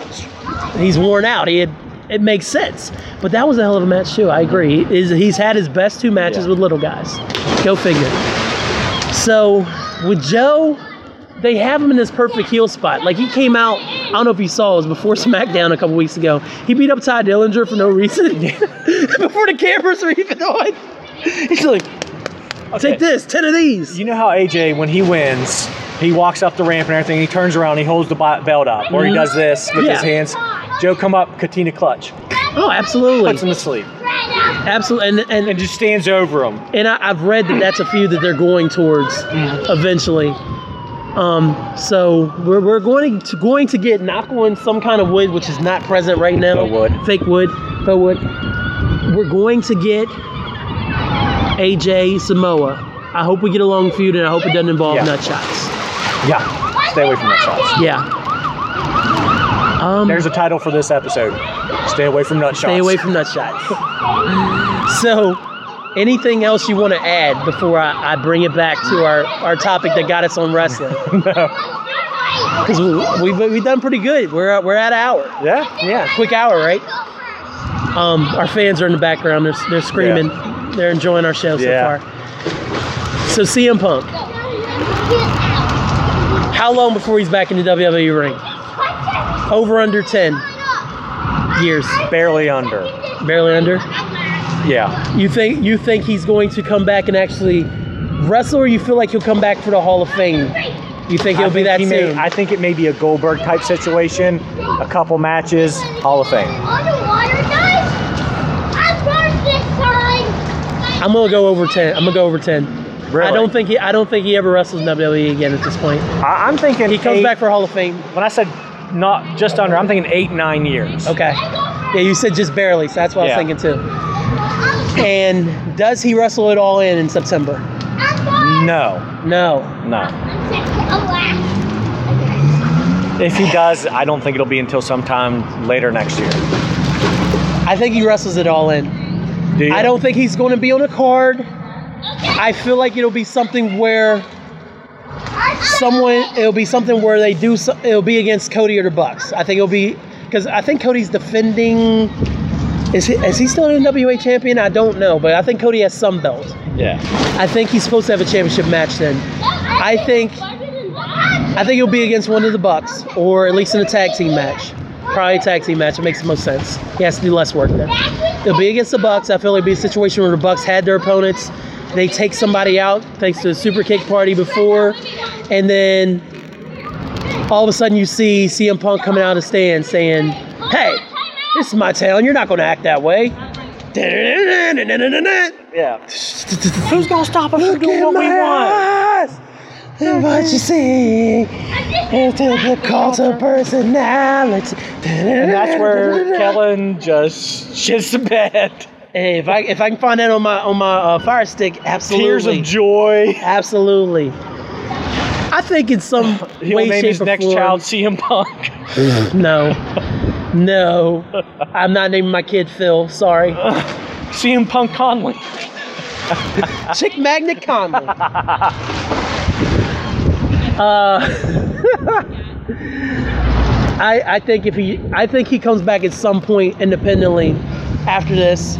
He's worn out. He had, it makes sense. But that was a hell of a match too. I agree. He is he's had his best two matches Yeah. with little guys. Go figure. So with Joe, they have him in this perfect heel spot. Like he came out, I don't know if you saw, it was before SmackDown a couple weeks ago. He beat up Tye Dillinger for no reason. before the cameras were even on. He's like, Okay. take this, ten of these. You know how AJ, when he wins, he walks up the ramp and everything. He turns around, he holds the belt up, or he Mhm. does this with his hands. Joe come up, Coquina clutch, Oh, absolutely. puts him to sleep, Absolutely. And, and, and just stands over him. and I, I've read that that's a few that they're going towards eventually. Um, so we're, we're going to going to get knock on some kind of wood, which is not present right now. Faux wood. Fake wood. Faux wood. We're going to get AJ Samoa. I hope we get a long feud, and I hope it doesn't involve Yeah. nut shots. Yeah, stay away from that shots. Yeah. Um, There's a title for this episode. Stay away from nut shots. Stay away from nut shots. so, anything else you want to add before I, I bring it back to our, our topic that got us on wrestling? Because we, we've, we've done pretty good. We're, at- we're at an hour. Yeah, Yeah, quick hour, right? Um, our fans are in the background. They're, they're screaming. They're enjoying our show Yeah. so far. So, CM Punk, how long before he's back in the WWE ring? Over under 10 years. barely under. Barely under? Yeah, You think you think he's going to come back and actually wrestle, or you feel like he'll come back for the Hall of Fame? You think he'll I be think that he may- soon? I think it may be a Goldberg type situation. A couple matches, Hall of Fame. Underwater, guys. I'm first this time. I'm gonna go over ten. I'm gonna go over ten. Really? I don't think he. I don't think he ever wrestles in WWE again at this point. I, I'm thinking He comes eight- back for Hall of Fame. When I said not just under, I'm thinking eight, nine years. Okay. Yeah, you said just barely, so that's what Yeah. I was thinking too. And does he wrestle it all in in September? No, No. no. If he does, I don't think it'll be until sometime later next year. I think he wrestles it all in. Do you? I don't think he's going to be on a card. I feel like it'll be something where someone it'll be something where they do so, it'll be against Cody or the Bucks. I think it'll be because I think Cody's defending. Is he, is he still an NWA champion? I don't know, but I think Cody has some belt. Yeah. I think he's supposed to have a championship match then. I think I think it'll be against one of the Bucks, or at least in a tag team match. Probably a tag team match. It makes the most sense. He has to do less work then. It'll be against the Bucks. I feel like it'll be a situation where the Bucks had their opponents. They take somebody out thanks to the super kick party before, and then all of a sudden you see CM Punk coming out of the stand saying, "Hey, this is my town. You're not going to act that way." Yeah. Who's gonna stop us from doing what we want? And what you see into the cult of personality. And that's where Kellen just shits the bed. Hey, if I if I can find that on my on my uh, fire stick, absolutely, Tears of joy. absolutely. I think in some He'll way, name shape, his or next form. child CM Punk. No, no, I'm not naming my kid Phil. Sorry, CM Punk Conley. Chick Magnet Conley. Uh, I I think if he I think he comes back at some point independently after this.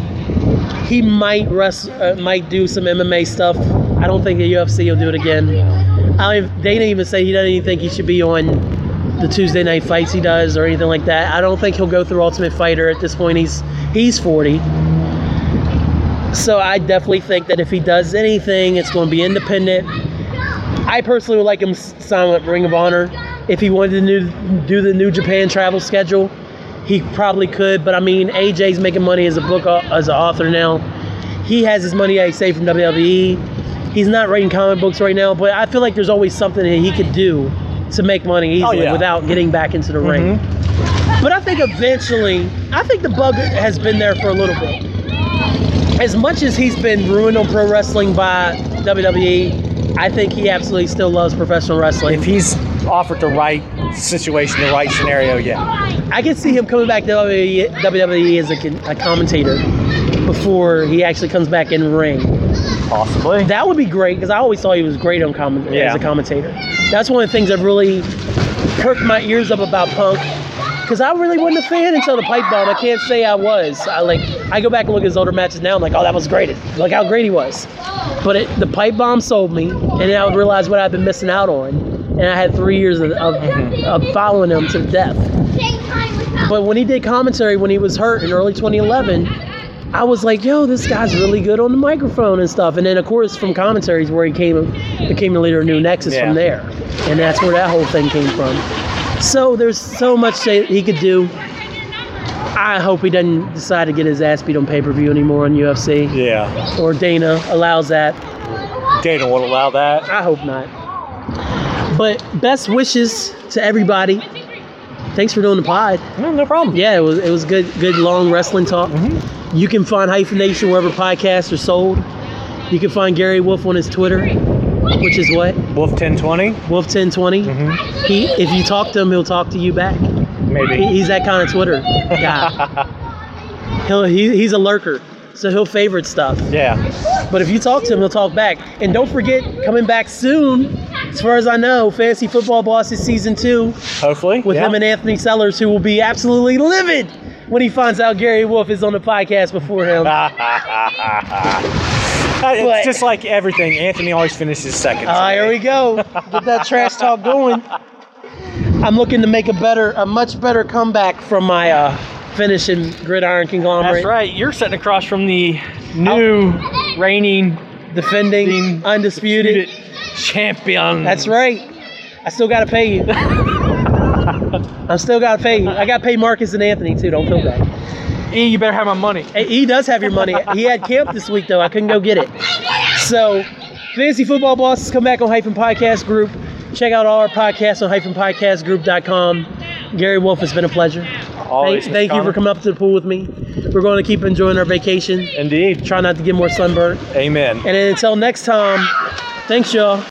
He might rest, uh, might do some MMA stuff. I don't think the UFC will do it again. I don't, they didn't even say he doesn't even think he should be on the Tuesday night fights he does or anything like that. I don't think he'll go through Ultimate Fighter at this point. He's he's 40. So I definitely think that if he does anything, it's going to be independent. I personally would like him sign with Ring of Honor. If he wanted to new, do the New Japan travel schedule, he probably could. But I mean, AJ's making money as a book as an author now. He has his money he saved from WWE. He's not writing comic books right now, but I feel like there's always something that he could do to make money oh, easily Oh, yeah. without getting back into the ring. Mm-hmm. But I think eventually, I think the bug has been there for a little bit. As much as he's been ruined on pro wrestling by WWE, I think he absolutely still loves professional wrestling. If he's offered the right situation, the right scenario, yeah. I can see him coming back to WWE, WWE as a, a commentator before he actually comes back in ring. Possibly. That would be great because I always thought he was great on comment- Yeah. as a commentator. That's one of the things that really perked my ears up about Punk because I really wasn't a fan until the pipe bomb. I can't say I was. I like I go back and look at his older matches now. I'm like, oh, that was great. Look how great he was. But it, the pipe bomb sold me, and then I would realize what I've been missing out on. And I had three years of, of, of following him to death. Same time with us. But when he did commentary when he was hurt in early 2011, I was like, yo, this guy's really good on the microphone and stuff. And then, of course, from commentaries where he came became the leader of New Nexus Yeah. from there. And that's where that whole thing came from. So there's so much that he could do. I hope he doesn't decide to get his ass beat on pay per view anymore on UFC. Yeah. Or Dana allows that. Dana won't allow that. I hope not. But best wishes to everybody. Thanks for doing the pod. No, no problem. Yeah, it was it was good good long wrestling talk. Mm-hmm. You can find Hyphen Nation wherever podcasts are sold. You can find Gary Wolf on his Twitter, which is what Wolf 1020? Wolf ten mm-hmm. He if you talk to him, he'll talk to you back. He- Maybe. He's that kind of Twitter guy. he'll he, he's a lurker, so he'll favorite stuff. Yeah. But if you talk to him, he'll talk back. And don't forget, coming back soon, as far as I know, Fantasy Football Bosses season two Hopefully. with yeah. him and Anthony Sellers, who will be absolutely livid when he finds out Gary Wolf is on the podcast before him. But- it's just like everything. Anthony always finishes second. Ah, here we go. Get that trash talk going. I'm looking to make a better, a much better comeback from my uh, finishing gridiron conglomerate. That's right. You're sitting across from the new reigning Defending, undisputed. champion. That's right. I still got to pay you. I still got to pay. I got to pay Marcus and Anthony too. Don't feel bad. E, you better have my money. Hey, he does have your money. He had camp this week though. I couldn't go get it. So, Fantasy Football Bosses come back on Hyphen Podcast Group. Check out all our podcasts on hyphenpodcastgroup.com. Gary Wolf, it's been a pleasure. Always, thank thank you for coming up to the pool with me. We're going to keep enjoying our vacation. Indeed. Try not to get more sunburnt. Amen. And until next time, thanks y'all.